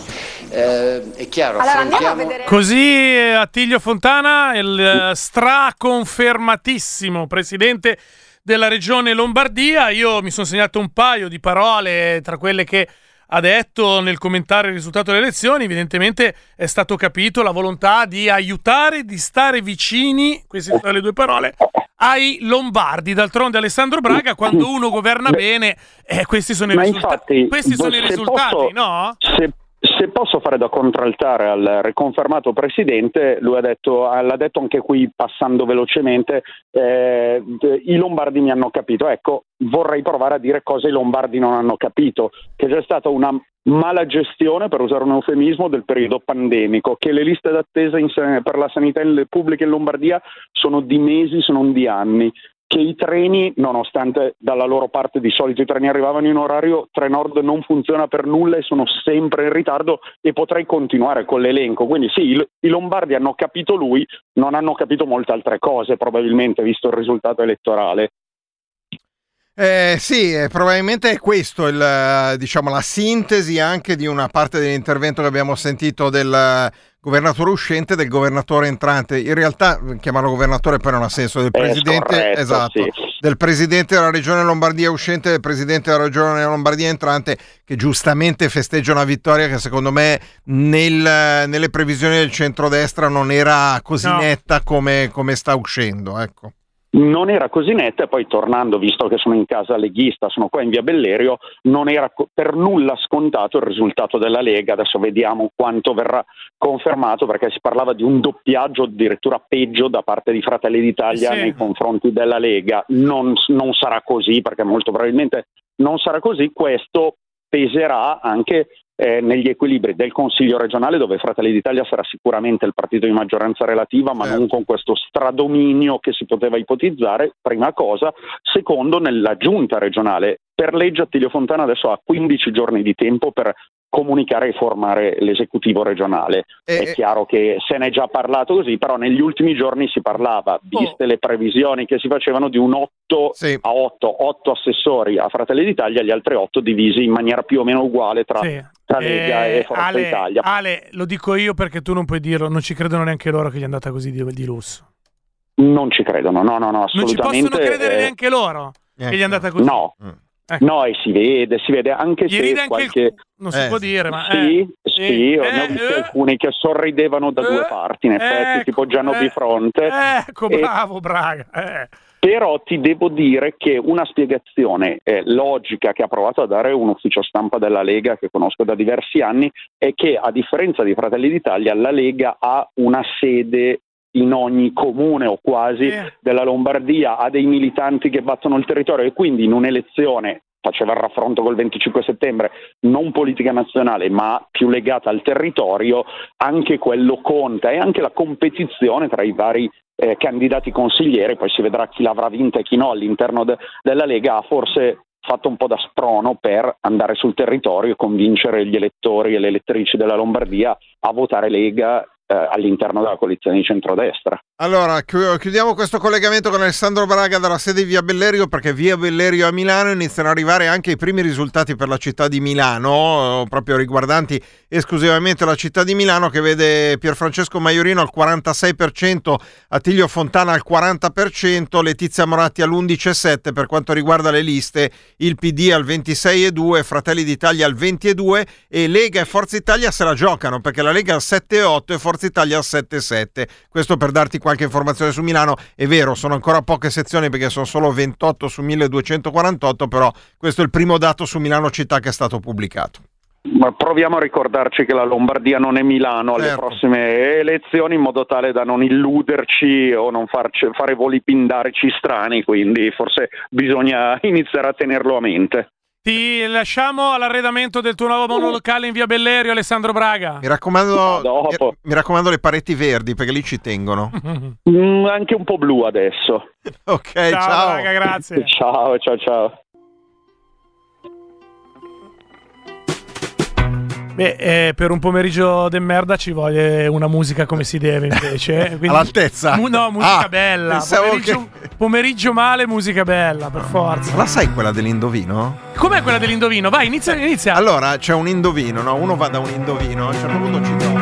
Eh, è chiaro, affrontiamo... Così eh, Attilio Fontana, il eh, straconfermatissimo presidente della regione Lombardia. Io mi sono segnato un paio di parole tra quelle che ha detto nel commentare il risultato delle elezioni. Evidentemente è stato capito la volontà di aiutare, di stare vicini, queste sono le due parole, ai Lombardi. D'altronde Alessandro Braga, quando uno governa bene, eh, questi sono i risultati. infatti, Questi sono i risultati, posso- no? Se, se posso fare da contraltare al riconfermato presidente, lui ha detto, l'ha detto anche qui passando velocemente, eh, i lombardi mi hanno capito. Ecco, vorrei provare a dire cosa i lombardi non hanno capito, che c'è stata una mala gestione, per usare un eufemismo, del periodo pandemico, che le liste d'attesa in per la sanità pubblica in Lombardia sono di mesi, se non di anni che i treni, nonostante dalla loro parte di solito i treni arrivavano in orario, Trenord non funziona per nulla e sono sempre in ritardo e potrei continuare con l'elenco. Quindi sì, i, lombardi hanno capito lui, non hanno capito molte altre cose probabilmente, visto il risultato elettorale. Eh, sì, eh, probabilmente è questo il, eh, diciamo, la sintesi anche di una parte dell'intervento che abbiamo sentito del governatore uscente e del governatore entrante. In realtà eh, chiamarlo governatore poi non ha senso, del È presidente, scorretto, esatto, sì. del presidente della regione Lombardia uscente e del presidente della regione Lombardia entrante che giustamente festeggia una vittoria che secondo me nel- nelle previsioni del centrodestra non era così No. netta come, come sta uscendo. Ecco. Non era così netta e poi tornando, visto che sono in casa leghista, sono qua in via Bellerio, non era per nulla scontato il risultato della Lega. Adesso vediamo quanto verrà confermato perché si parlava di un doppiaggio addirittura peggio da parte di Fratelli d'Italia Sì. nei confronti della Lega. Non, non sarà così perché molto probabilmente non sarà così. Questo peserà anche eh, negli equilibri del Consiglio regionale dove Fratelli d'Italia sarà sicuramente il partito di maggioranza relativa ma non con questo stradominio che si poteva ipotizzare, prima cosa. Secondo, nella giunta regionale. Per legge Attilio Fontana adesso ha 15 giorni di tempo per comunicare e formare l'esecutivo regionale. È chiaro che se ne è già parlato così, però negli ultimi giorni si parlava, viste le previsioni che si facevano, di un 8 a 8, 8 assessori a Fratelli d'Italia, gli altri 8 divisi in maniera più o meno uguale tra, Sì. Tra Lega Eh, e Forza Ale, Italia. Ale, lo dico io perché tu non puoi dirlo, non ci credono neanche loro che gli è andata così di, di lusso. Non ci credono, no, no, no, Non ci assolutamente. possono credere eh, neanche loro che gli è andata così. No, No, e si vede, si vede anche Gli se ride anche il qualche... Non si Eh, può dire, ma... Sì, eh, sì, eh, ne ho eh, alcuni che sorridevano da due eh, parti, in effetti, ecco, tipo Gianno eh, Bifronte. Ecco, E- bravo, Braga. Però ti devo dire che una spiegazione eh, logica che ha provato a dare un ufficio stampa della Lega, che conosco da diversi anni, è che a differenza di Fratelli d'Italia, la Lega ha una sede in ogni comune o quasi Eh. della Lombardia, ha dei militanti che battono il territorio e quindi in un'elezione faceva il raffronto col 25 settembre, non politica nazionale ma più legata al territorio, anche quello conta e anche la competizione tra i vari eh, candidati consiglieri, poi si vedrà chi l'avrà vinta e chi no all'interno de- della Lega, ha forse fatto un po' da sprono per andare sul territorio e convincere gli elettori e le elettrici della Lombardia a votare Lega eh, all'interno della coalizione di centrodestra. Allora, chi- chiudiamo questo collegamento con Alessandro Braga dalla sede di Via Bellerio perché Via Bellerio a Milano iniziano ad arrivare anche i primi risultati per la città di Milano, eh, proprio riguardanti esclusivamente la città di Milano che vede Pierfrancesco Maiorino al 46%, Attilio Fontana al 40%, Letizia Moratti all'11,7% per quanto riguarda le liste, il PD al 26,2%, Fratelli d'Italia al 22% e Lega e Forza Italia se la giocano perché la Lega al 7,8% e Forza Italia al 7,7%. Questo per darti qualche informazione su Milano. È vero, sono ancora poche sezioni perché sono solo 28 su 1248, però questo è il primo dato su Milano città che è stato pubblicato. Ma proviamo a ricordarci che la Lombardia non è Milano alle Certo. prossime elezioni in modo tale da non illuderci o non farci, fare voli pindarici strani, quindi forse bisogna iniziare a tenerlo a mente. Ti lasciamo all'arredamento del tuo nuovo monolocale in via Bellerio, Alessandro Braga. Mi raccomando, mi, mi raccomando le pareti verdi perché lì ci tengono. Mm, anche un po' blu adesso. Ok, ciao, ciao. Braga, grazie. Ciao, ciao, ciao. Beh, eh, per un pomeriggio de merda ci vuole una musica come si deve invece. eh. Quindi- All'altezza? Mu- no, musica Ah, bella. Pomeriggio, pomeriggio male, musica bella, per forza. La sai quella dell'indovino? Com'è quella dell'indovino? Vai, inizia, inizia. Allora, c'è un indovino, no? Uno va da un indovino, a un certo punto ci trova.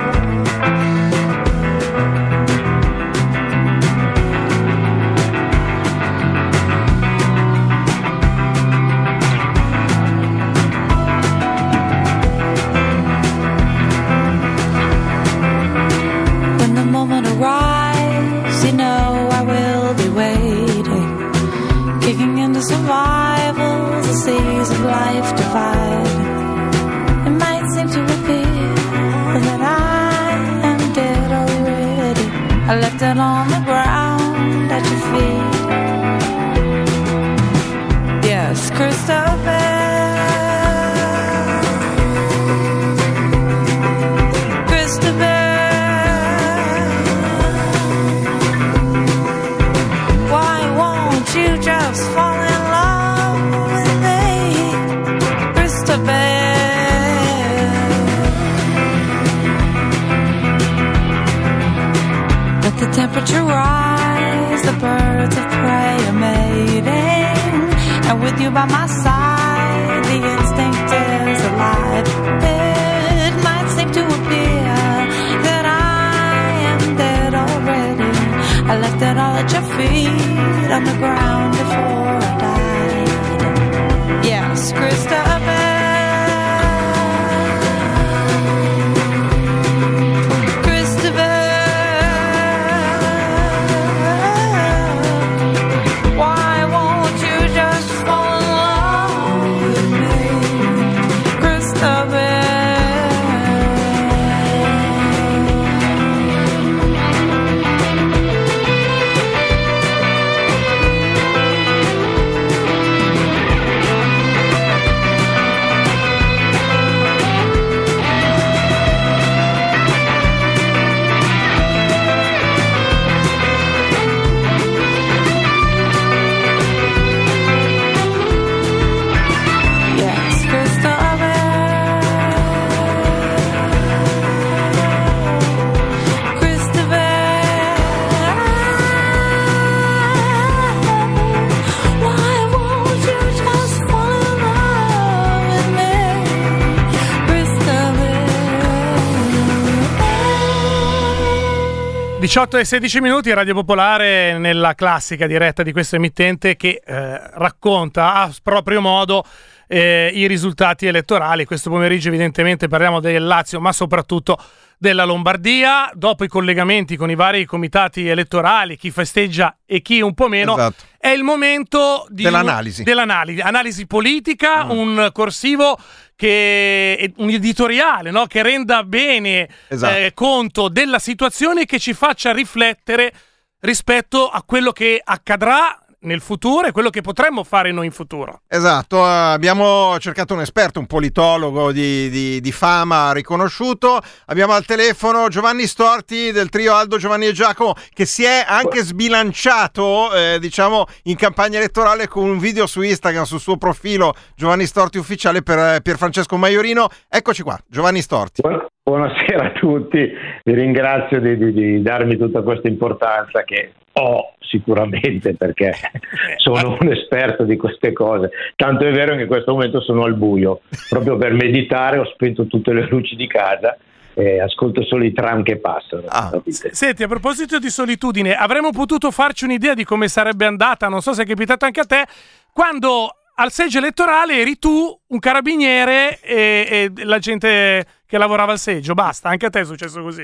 18 e 16 minuti, Radio Popolare nella classica diretta di questo emittente che eh, racconta a proprio modo eh, i risultati elettorali. Questo pomeriggio evidentemente parliamo del Lazio, ma soprattutto della Lombardia. Dopo i collegamenti con i vari comitati elettorali, chi festeggia e chi un po' meno, Esatto. è il momento di Dell'analisi. dell'analisi. Analisi politica, Mm. un corsivo che un editoriale no? che renda bene Esatto. eh, conto della situazione e che ci faccia riflettere rispetto a quello che accadrà nel futuro e quello che potremmo fare noi in futuro. Esatto, eh, abbiamo cercato un esperto, un politologo di, di- di fama riconosciuto. Abbiamo al telefono Giovanni Storti del trio Aldo, Giovanni e Giacomo, che si è anche sbilanciato, eh, diciamo, in campagna elettorale con un video su Instagram sul suo profilo Giovanni Storti ufficiale per eh, Pierfrancesco Maiorino. Eccoci qua, Giovanni Storti. Buonasera a tutti, vi ringrazio di, di- di darmi tutta questa importanza che ho sicuramente perché sono un esperto di queste cose. Tanto è vero che in questo momento sono al buio, proprio per meditare ho spento tutte le luci di casa e ascolto solo i tram che passano. capite? Senti, a proposito di solitudine, avremmo potuto farci un'idea di come sarebbe andata, non so se è capitato anche a te, quando al seggio elettorale eri tu, un carabiniere e, e la gente che lavorava al seggio. Basta, anche a te è successo così.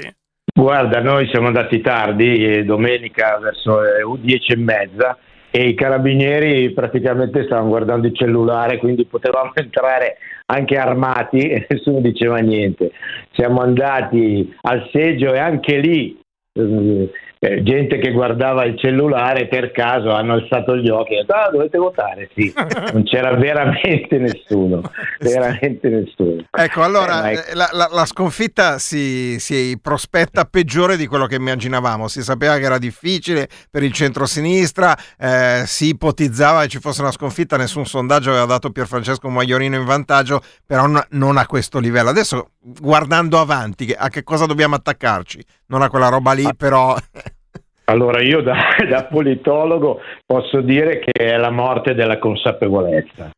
Guarda, noi siamo andati tardi, eh, domenica verso le 10 e mezza e i carabinieri praticamente stavano guardando il cellulare, quindi potevamo entrare anche armati e nessuno diceva niente. Siamo andati al seggio e anche lì eh, eh, gente che guardava il cellulare per caso hanno alzato gli occhi e hanno detto ah dovete votare, sì, non c'era veramente nessuno, veramente nessuno. Ecco, allora Eh, è- eh, la, la- la sconfitta si, si prospetta peggiore di quello che immaginavamo. Si sapeva che era difficile per il centro-sinistra, eh, si ipotizzava che ci fosse una sconfitta, nessun sondaggio aveva dato Pierfrancesco Maiorino in vantaggio, però n- non a questo livello. Adesso, guardando avanti, a che cosa dobbiamo attaccarci? Non a quella roba lì, però... Allora io da, da politologo posso dire che è la morte della consapevolezza,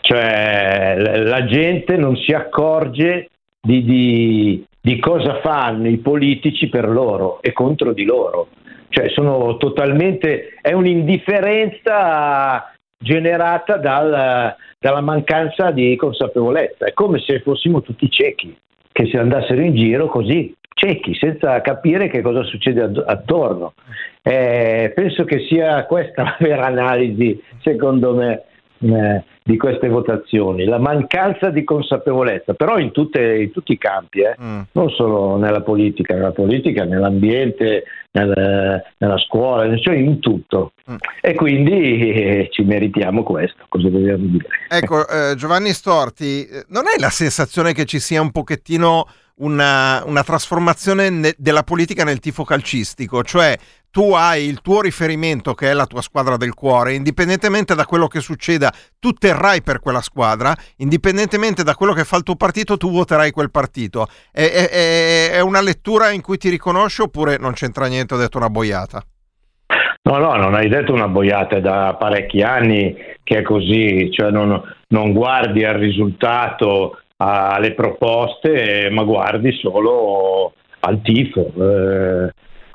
cioè la gente non si accorge di, di- di cosa fanno i politici per loro e contro di loro, cioè sono totalmente, è un'indifferenza generata dal- dalla mancanza di consapevolezza, è come se fossimo tutti ciechi, che si andassero in giro così, ciechi, senza capire che cosa succede att- attorno. Eh, penso che sia questa la vera analisi, secondo me, eh, di queste votazioni, la mancanza di consapevolezza, però in, tutte- in tutti i campi, eh, non solo nella politica, nella politica, nell'ambiente, nel- nella scuola, cioè in tutto. E quindi eh, ci meritiamo questo, cosa dobbiamo dire? Ecco, eh, Giovanni Storti, eh, non hai la sensazione che ci sia un pochettino una, una trasformazione ne- della politica nel tifo calcistico? Cioè, tu hai il tuo riferimento che è la tua squadra del cuore, indipendentemente da quello che succeda, tu terrai per quella squadra, indipendentemente da quello che fa il tuo partito, tu voterai quel partito. È, è- è- una lettura in cui ti riconosci oppure non c'entra niente, ho detto una boiata? No, no, non hai detto una boiata è da parecchi anni che è così, cioè non, non guardi al risultato, alle proposte, ma guardi solo al tifo. eh,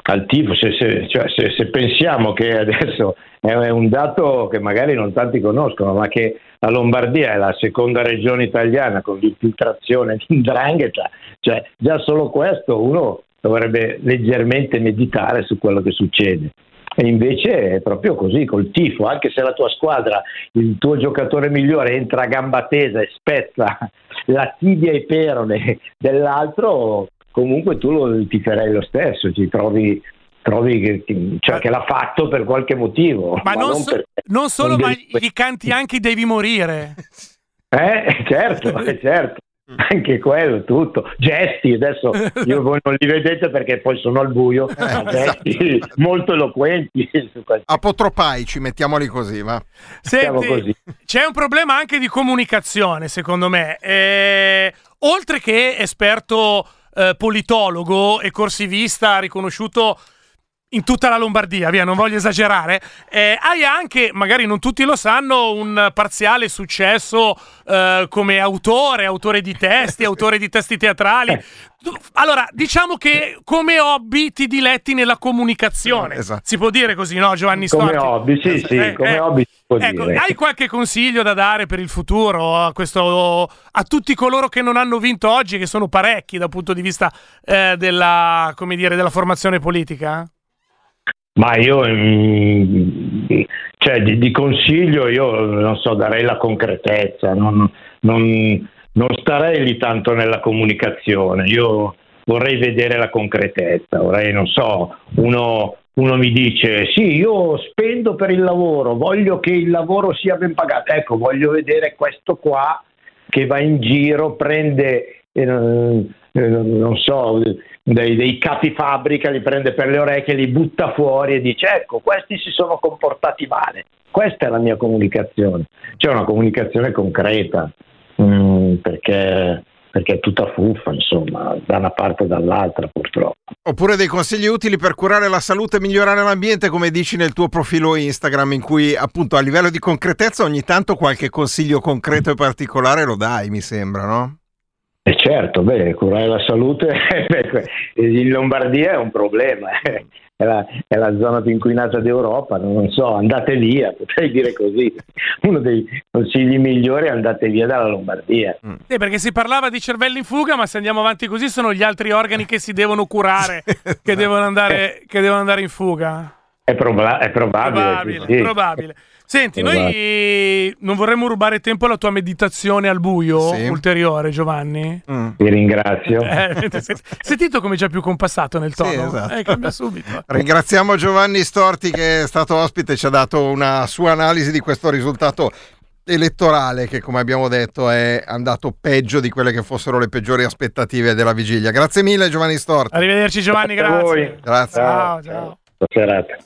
al tifo. Se, se- cioè, se- se pensiamo che adesso è un dato che magari non tanti conoscono, ma che la Lombardia è la seconda regione italiana con l'infiltrazione di 'ndrangheta, cioè già solo questo uno dovrebbe leggermente meditare su quello che succede. E invece è proprio così, col tifo, anche se la tua squadra, il tuo giocatore migliore entra a gamba tesa e spezza la tibia e perone dell'altro, comunque tu lo tiferei lo stesso, ci trovi, trovi che, cioè, che l'ha fatto per qualche motivo. Ma, non, so- per- non solo, non ma devi- gli canti anche devi morire. Eh, certo, eh, certo. Anche quello, tutto. Gesti, adesso io voi non li vedete perché poi sono al buio, ma gesti molto eloquenti. Apotropaici, mettiamoli così, va. Siamo Senti, così. c'è un problema anche di comunicazione, secondo me. Eh, oltre che esperto eh, politologo e corsivista riconosciuto in tutta la Lombardia, via, non voglio esagerare, eh, hai anche, magari non tutti lo sanno, un parziale successo eh, come autore, autore di testi, autore di testi teatrali. Allora, diciamo che come hobby ti diletti nella comunicazione. Si può dire così, no, Giovanni Come Storti? hobby, sì, sì, Eh, come eh. hobby si può Ecco, dire. hai qualche consiglio da dare per il futuro a, questo, a tutti coloro che non hanno vinto oggi, che sono parecchi dal punto di vista eh, della, come dire, della formazione politica? Ma io, mm, cioè, di, di consiglio, io non so, darei la concretezza, non, non- non starei lì tanto nella comunicazione. Io vorrei vedere la concretezza, vorrei, non so, uno, uno mi dice sì, io spendo per il lavoro, voglio che il lavoro sia ben pagato. Ecco, voglio vedere questo qua che va in giro, prende, eh, eh, non so, dei, dei capi fabbrica, li prende per le orecchie, li butta fuori e dice ecco, questi si sono comportati male. Questa è la mia comunicazione. C'è una comunicazione concreta, mm, perché, perché è tutta fuffa, insomma, da una parte e dall'altra purtroppo. Oppure dei consigli utili per curare la salute e migliorare l'ambiente, come dici nel tuo profilo Instagram, in cui appunto a livello di concretezza ogni tanto qualche consiglio concreto e particolare lo dai, mi sembra, no? E certo, beh, curare la salute in Lombardia è un problema, eh. è la, è la zona più inquinata d'Europa, non so, andate via, potrei dire così. Uno dei consigli migliori è andate via dalla Lombardia. Sì, perché si parlava di cervelli in fuga, ma se andiamo avanti così sono gli altri organi che si devono curare, che, devono andare, che devono andare in fuga. È, proba- è probabile. Probabile, sì, sì. probabile. Senti, noi non vorremmo rubare tempo alla tua meditazione al buio Sì. ulteriore, Giovanni. Ti ringrazio. Eh, se- sentito come già più compassato nel tono? esatto. Eh, cambia subito. Ringraziamo Giovanni Storti che è stato ospite e ci ha dato una sua analisi di questo risultato elettorale che come abbiamo detto è andato peggio di quelle che fossero le peggiori aspettative della vigilia. Grazie mille Giovanni Storti. Arrivederci Giovanni, Grazie a grazie. voi. Grazie. Ciao, ciao. Buona serata.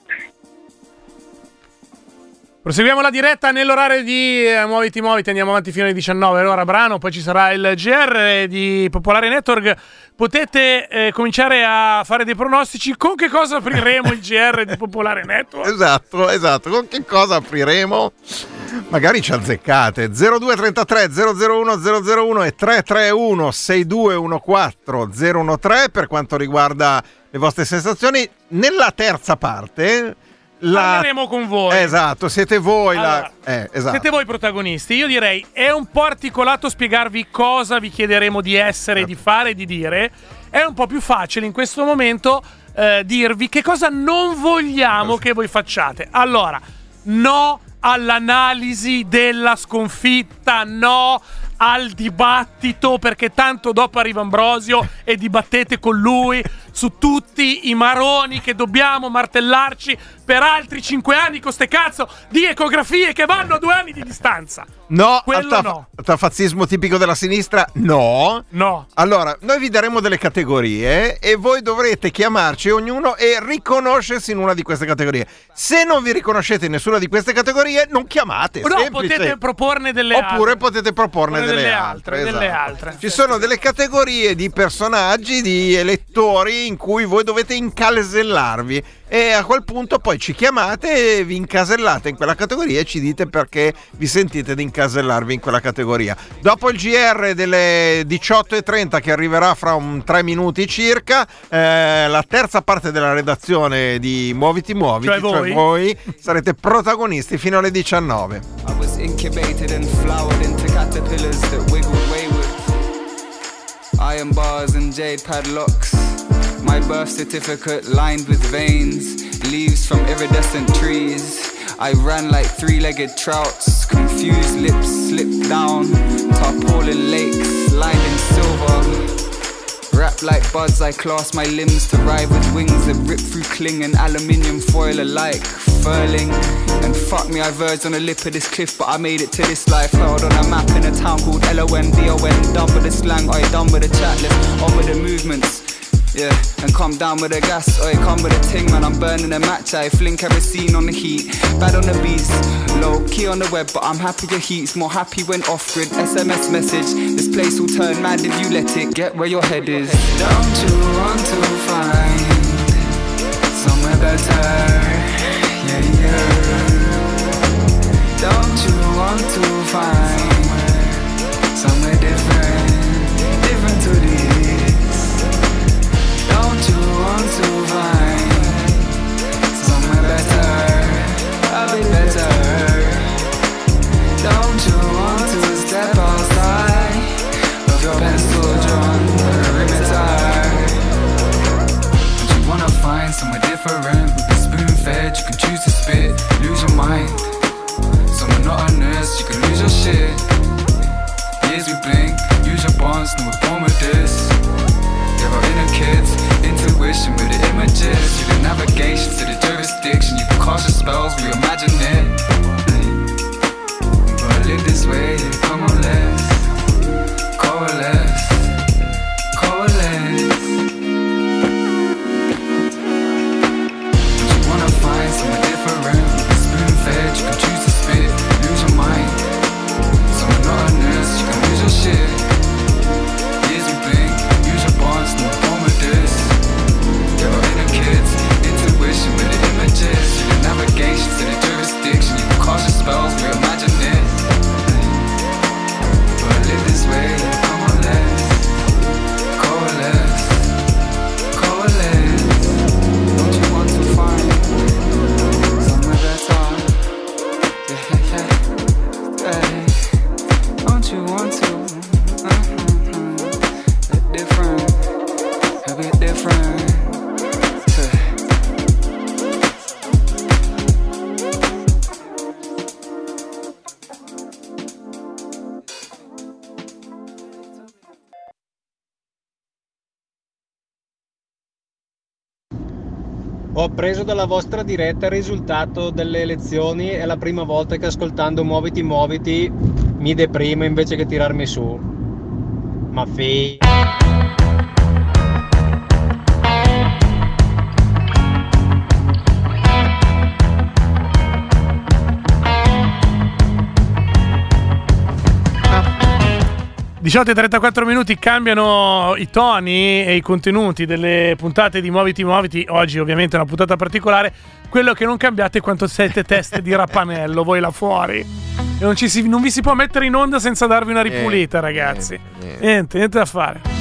Proseguiamo la diretta nell'orario di eh, Muoviti Muoviti, andiamo avanti fino alle 19, ora brano, poi ci sarà il GR di Popolare Network. Potete eh, cominciare a fare dei pronostici con che cosa apriremo il GR di Popolare Network? Esatto, esatto. Con che cosa apriremo? Magari ci azzeccate. 0233 001 001 e 331 6214 013 per quanto riguarda le vostre sensazioni. Nella terza parte la... Parleremo con voi. Esatto, siete voi Allora, la... Eh, esatto. Siete voi protagonisti. Io direi è un po' articolato spiegarvi cosa vi chiederemo di essere, di fare e di dire. È un po' più facile in questo momento eh, dirvi che cosa non vogliamo che voi facciate. Allora, no all'analisi della sconfitta, no al dibattito perché tanto dopo arriva Ambrosio e dibattete con lui su tutti i maroni che dobbiamo martellarci per altri cinque anni con ste cazzo di ecografie che vanno a due anni di distanza. No, Quello al no. tafazzismo tipico della sinistra? No. No. Allora, noi vi daremo delle categorie e voi dovrete chiamarci ognuno e riconoscersi in una di queste categorie. Se non vi riconoscete in nessuna di queste categorie, non chiamate. No, semplice. potete proporne delle Oppure altre. potete proporne Proporne delle, delle altre. altre, delle esatto. altre. Ci sono delle categorie di personaggi, di elettori in cui voi dovete incasellarvi e a quel punto poi ci chiamate e vi incasellate in quella categoria e ci dite perché vi sentite di incasellarvi in quella categoria. Dopo il GR delle 18.30 che arriverà fra un 3 minuti circa, eh, la terza parte della redazione di Muoviti Muoviti, Cioè voi? voi sarete protagonisti fino alle 19. I was incubated and flowered into caterpillars that wiggled wayward. Iron bars and jade padlocks. My birth certificate lined with veins, leaves from iridescent trees. I ran like three legged trouts, confused lips slipped down, tarpaulin lakes lined in silver. Wrapped like buds, I clasp my limbs to ride with wings that rip through cling and aluminium foil alike, furling. And fuck me, I verged on the lip of this cliff, but I made it to this life. Held on a map in a town called L-O-N-D-O-N. Done with the slang, I done with the chat list, on with the movements. Yeah, and come down with the gas, oi, come with the ting, man. I'm burning a match, I fling kerosene on the heat. Bad on the beats, low key on the web, but I'm happy your heat's more happy when off grid. SMS message, this place will turn mad if you let it. Get where your head is. Don't you want to find somewhere better. Yeah, yeah. Don't you want to find Years we blink, use your bonds, no we're born with this. There are inner kids, intuition with the images. You the navigation to the jurisdiction. You cast your spells, reimagine it. But I live this way, come on, let's Ho appreso dalla vostra diretta il risultato delle elezioni. È la prima volta che ascoltando Muoviti Muoviti mi deprimo invece che tirarmi su. Ma fi. 18 e 34 minuti cambiano i toni e i contenuti delle puntate di Muoviti Muoviti. Oggi ovviamente è una puntata particolare. Quello che non cambiate è quanto siete teste di rapanello, voi là fuori. E non, ci si- non vi si può mettere in onda senza darvi una ripulita, ragazzi. Niente, niente da fare.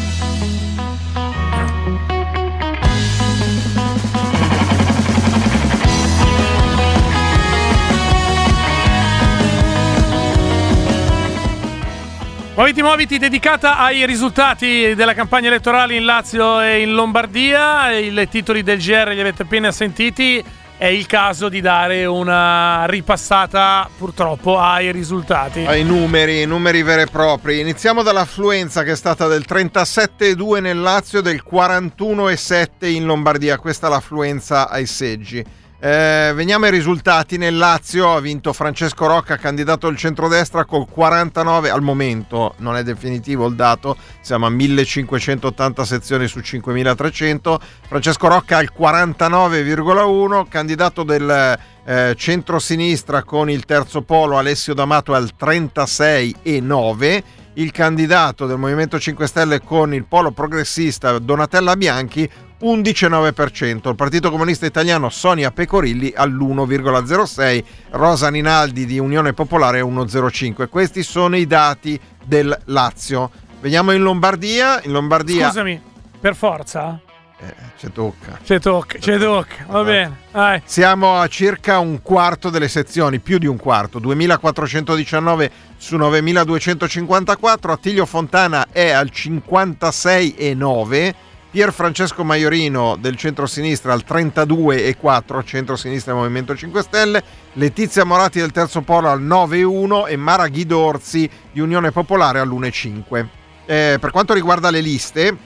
Muoviti Muoviti dedicata ai risultati della campagna elettorale in Lazio e in Lombardia. I titoli del GR li avete appena sentiti. È il caso di dare una ripassata purtroppo ai risultati. Ai numeri, numeri veri e propri. Iniziamo dall'affluenza che è stata del 37,2 nel Lazio e del 41,7 in Lombardia. Questa è l'affluenza ai seggi. Eh, veniamo ai risultati. Nel Lazio ha vinto Francesco Rocca, candidato del centrodestra, col 49. Al momento non è definitivo il dato, siamo a 1580 sezioni su 5300. Francesco Rocca al 49,1, candidato del eh, centro-sinistra con il terzo polo Alessio D'Amato al 36,9. Il candidato del Movimento 5 Stelle con il polo progressista Donatella Bianchi 11,9%. Il Partito Comunista Italiano Sonia Pecorilli all'1,06%, Rosa Ninaldi di Unione Popolare 1,05%. Questi sono i dati del Lazio. Veniamo in Lombardia. In Lombardia Scusami, per forza? Eh, ci tocca. Ci tocca, ci tocca. Va bene. Vai. Siamo a circa un quarto delle sezioni, più di un quarto, 2419 su 9254. Attilio Fontana è al 56,9. Pier Francesco Maiorino del centro-sinistra al 32,4, centro-sinistra Movimento 5 Stelle, Letizia Moratti del terzo polo al 9,1 e Mara Ghidorzi di Unione Popolare all'1,5. Eh, per quanto riguarda le liste,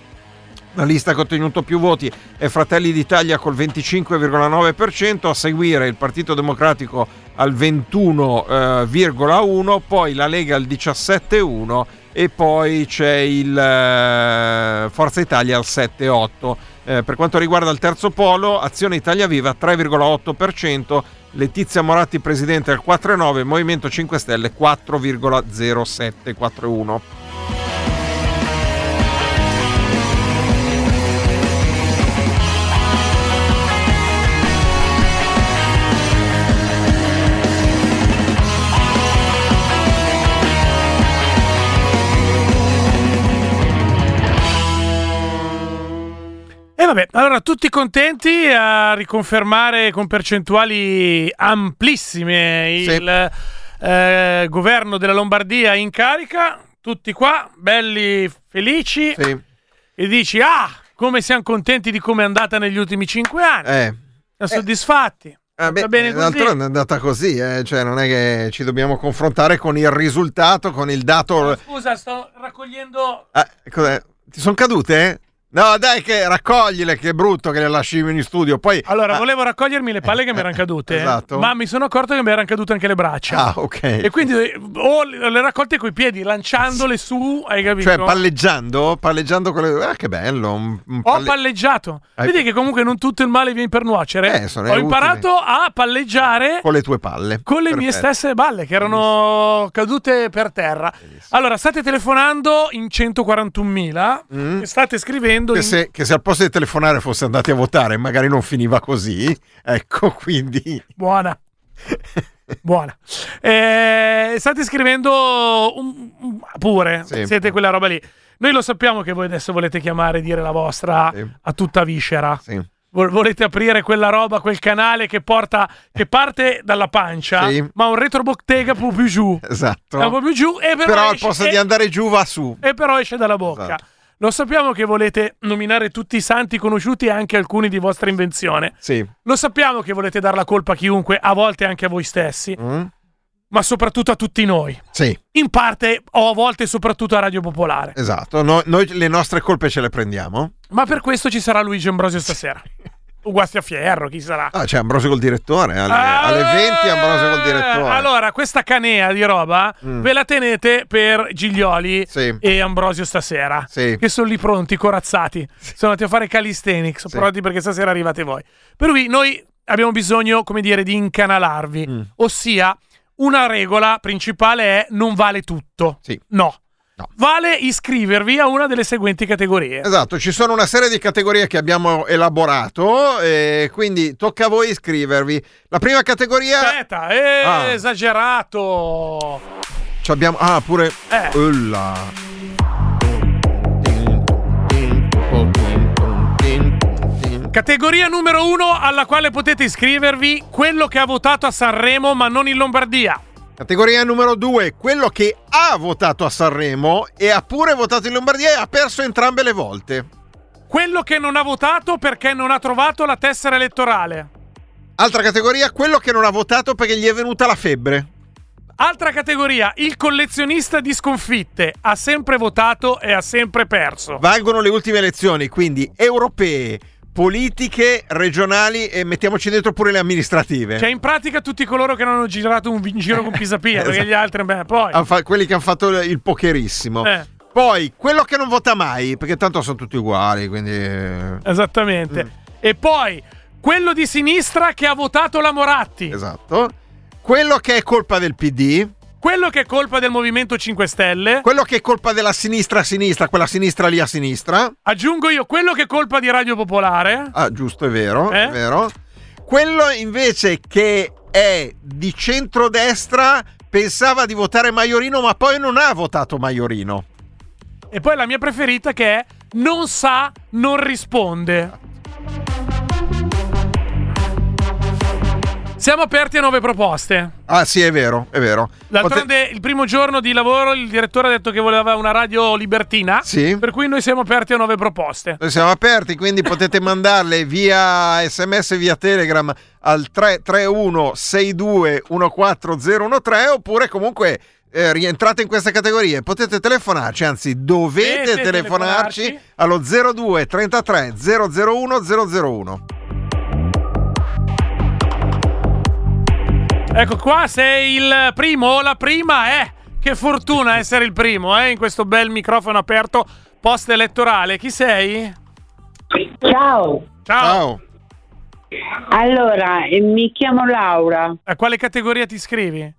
la lista che ha ottenuto più voti è Fratelli d'Italia col 25,9%, a seguire il Partito Democratico al 21,1%, poi la Lega al 17,1% e poi c'è il eh, Forza Italia al 7,8%. Eh, per quanto riguarda il terzo polo, Azione Italia Viva 3,8%, Letizia Moratti Presidente al 4,9%, Movimento 5 Stelle 4,0741. Vabbè, allora tutti contenti a riconfermare con percentuali amplissime Sì. il eh, governo della Lombardia in carica, tutti qua, belli felici. Sì. E dici, ah, come siamo contenti di come è andata negli ultimi cinque anni. Eh. Siamo soddisfatti. Ah, beh, Va bene così. d'altronde è andata così, eh, cioè non è che ci dobbiamo confrontare con il risultato, con il dato. Scusa, sto raccogliendo Ah? Ti sono cadute? No, dai, che raccoglile, che brutto che le lasci in studio. Poi. Allora, ah, volevo raccogliermi le palle che mi erano cadute, esatto. ma mi sono accorto che mi erano cadute anche le braccia. Ah, ok. E quindi eh, o le raccolte coi piedi, lanciandole su, hai capito? Cioè, palleggiando, palleggiando con le. Ah, che bello. Un, un Ho palle- palleggiato. Hai- Vedi che comunque non tutto il male viene per nuocere. Eh, sono Ho utili. imparato a palleggiare con le tue palle. con le mie Perfetto. stesse balle che erano cadute per terra. Allora, state telefonando in 141.000 e state scrivendo Che in- se, che se al posto di telefonare fosse andati a votare, magari non finiva così. Ecco, quindi. Buona. Buona. Eh, state scrivendo un- un- pure, Sì. siete quella roba lì. Noi lo sappiamo che voi adesso volete chiamare e dire la vostra a tutta viscera. Sì. Vol- volete aprire quella roba, quel canale che porta, che parte dalla pancia, Sì. ma un retrobottega un po' più giù. Esatto. È un po' più giù e però, Però al posto e- di andare giù va su. e però esce dalla bocca. Esatto. Lo sappiamo che volete nominare tutti i santi conosciuti e anche alcuni di vostra invenzione. Sì. Lo sappiamo che volete dar la colpa a chiunque, a volte anche a voi stessi, Mm? ma soprattutto a tutti noi. Sì, In parte o a volte soprattutto a Radio Popolare. esatto. No- noi le nostre colpe ce le prendiamo. Ma per questo ci sarà Luigi Ambrosio stasera. O Guasti a Fierro, chi sarà? Ah, c'è Ambrosio col direttore. Alle, Ah, alle 20 Ambrosio col eh, direttore. Allora, questa canea di roba Mm. ve la tenete per Giglioli Sì. e Ambrosio stasera. Sì. Che sono lì pronti, corazzati. Sono andati a fare calisthenics, sono pronti perché stasera arrivate voi. Per cui noi abbiamo bisogno, come dire, di incanalarvi. Mm. Ossia, una regola principale è non vale tutto. Sì. No. Vale iscrivervi a una delle seguenti categorie. Esatto, ci sono una serie di categorie che abbiamo elaborato e quindi tocca a voi iscrivervi. La prima categoria Aspetta, eh, Ah. esagerato. ci abbiamo Ah, pure Eh. Ulla. Categoria numero uno alla quale potete iscrivervi, quello che ha votato a Sanremo ma non in Lombardia. Categoria numero 2, quello che ha votato a Sanremo e ha pure votato in Lombardia e ha perso entrambe le volte. Quello che non ha votato perché non ha trovato la tessera elettorale. Altra categoria, quello che non ha votato perché gli è venuta la febbre. Altra categoria, il collezionista di sconfitte. Ha sempre votato e ha sempre perso. Valgono le ultime elezioni, quindi europee, politiche, regionali e mettiamoci dentro pure le amministrative. Cioè, in pratica, tutti coloro che non hanno girato un giro con Pisapia, perché gli altri, beh, poi. Quelli che hanno fatto il pokerissimo. Eh. Poi quello che non vota mai, perché tanto sono tutti uguali, quindi... eh, Esattamente. Mm. E poi, quello di sinistra che ha votato la Moratti. Esatto. Quello che è colpa del PD. Quello che è colpa del Movimento 5 Stelle. Quello che è colpa della sinistra a sinistra, quella sinistra lì a sinistra. Aggiungo io quello che è colpa di Radio Popolare. Ah, giusto, è vero, Eh? è vero. Quello invece che è di centrodestra pensava di votare Maiorino, ma poi non ha votato Maiorino. E poi la mia preferita che è non sa, non risponde. Siamo aperti a nuove proposte. Ah, sì, è vero, è vero. D'altronde, il primo giorno di lavoro il direttore ha detto che voleva una radio libertina. Sì. Per cui noi siamo aperti a nuove proposte. Noi siamo aperti, quindi potete mandarle via sms, via Telegram al 331 62 14013 oppure comunque eh, rientrate in queste categorie. Potete telefonarci, anzi dovete Dovete telefonarci, telefonarci. allo 02 33 001 001. Ecco qua, sei il primo o la prima, eh. Che fortuna essere il primo, eh, in questo bel microfono aperto post elettorale. Chi sei? Ciao. Ciao. Allora, eh, mi chiamo Laura. A quale categoria ti iscrivi?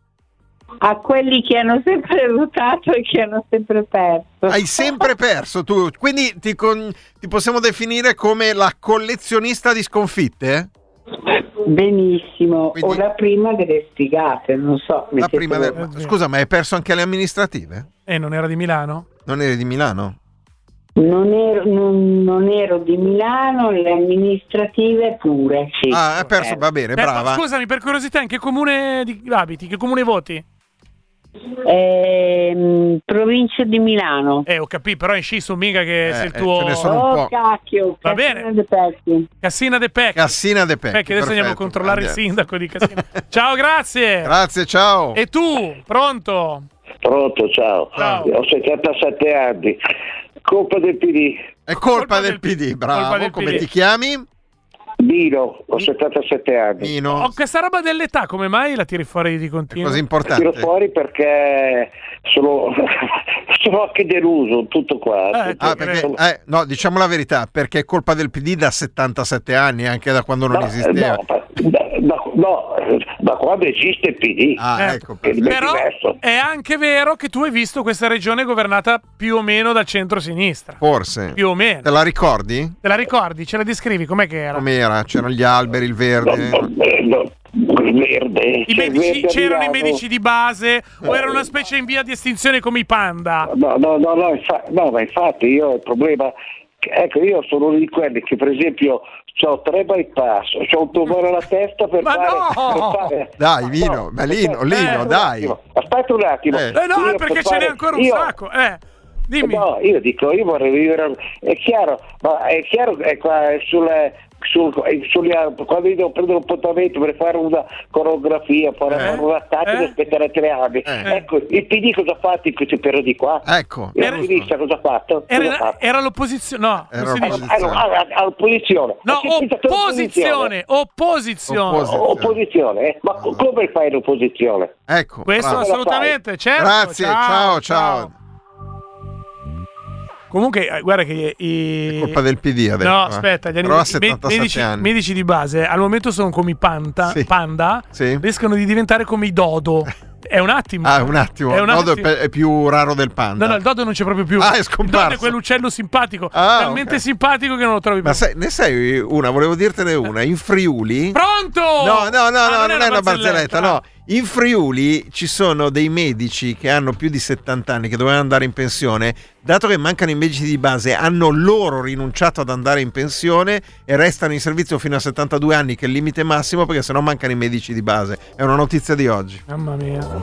A quelli che hanno sempre votato e che hanno sempre perso. Hai sempre perso tu, quindi ti, con- ti possiamo definire come la collezionista di sconfitte? Benissimo. O la prima delle sfigate, non so. La prima del- Scusa, ma hai perso anche le amministrative? Eh, non era di Milano? Non eri di Milano? Non ero, non- non ero di Milano, le amministrative pure. Sì. Ah, hai perso, va bene, Eh, ma brava. scusami, per curiosità, in che comune di- abiti? Che comune voti? Ehm, provincia di Milano. Eh, ho capito, però in scisso mica che sei il eh, tuo... ce ne sono un Oh, po'. cacchio, Va Cassina bene. de Pecchi. Cassina de Pecchi. Cassina de Pecchi. Pecchi, adesso andiamo a controllare il andiamo. sindaco di Cassina. Ciao, grazie. Grazie, ciao. E tu, pronto? Pronto, ciao. Ciao. Ho 77 anni. Colpa del PD. È colpa, del PD, bravo. colpa del Come PD. ti chiami? Dino, ho 77 anni. Nino. Ho questa roba dell'età, come mai la tiri fuori di continuo? Così Tiro importante. fuori perché sono, sono anche deluso, tutto qua. Eh, Ah, perché, eh, no, diciamo la verità, perché è colpa del PD da 77 anni, anche da quando non No, esisteva. no, da- no, da quando esiste il PD. Ah, Eh, ecco, è Però diverso. è anche vero che tu hai visto questa regione governata più o meno dal centro-sinistra. forse. Più o meno. Te la ricordi? Te la ricordi? Ce la descrivi? Com'è che era? Com'era? C'erano gli alberi, il verde. No, no, il verde. I medici, verde c'erano i medici di base o era una specie in via di estinzione come i panda? No, no, no, no, infa- no, ma infatti io il problema, ecco, io sono uno di quelli che per esempio ho tre bypass, ho un tumore alla testa per Ma fare, no! per fare- Dai, Vino, No, ma Lino, Lino, un dai. attimo, Aspetta un attimo. Eh. Eh no, Io è perché per ce n'è fare- ancora un io- sacco. Eh, dimmi. No, io dico, io vorrei vivere. È chiaro, ma è chiaro che qua è sulle. Sul- sugli- quando io devo prendere un appuntamento per fare una coreografia, fare Eh? un attacco Eh? aspettare tre anni. Eh. Ecco, il PD cosa ha fatto in questi periodi qua? Ecco. Il Era- sinistra cosa ha fatto? Cosa ha Era, fatto? era l'opposizione. No, Era l'opposizione. No, ah, opposizione. No, opposizione. Opposizione. Opposizione. Opposizione, eh? ma co- come fai l'opposizione? Ecco. Questo bravo. assolutamente, certo. Grazie, ciao, ciao. Comunque, eh, guarda che i... Colpa del PD adesso. No, eh. aspetta, gli Però me- 77 medici, anni. medici di base al momento sono come i panta, Sì. panda, Sì. rischiano di diventare come i dodo. È un attimo. Ah, un attimo. È Il un attimo. pe- è più raro del panda. No, no, il dodo non c'è proprio più. Ah, è Il dodo scomparso. è quell'uccello simpatico. Ah, talmente ok. simpatico che non lo trovi più. Ma sai, ne sai una? Volevo dirtene una. In Friuli. Pronto? No, no, no, Ah, no, non è una barzelletta, no. In Friuli ci sono dei medici che hanno più di 70 anni, che dovevano andare in pensione. Dato che mancano i medici di base, hanno loro rinunciato ad andare in pensione e restano in servizio fino a 72 anni, che è il limite massimo, perché sennò mancano i medici di base. È una notizia di oggi. Mamma mia.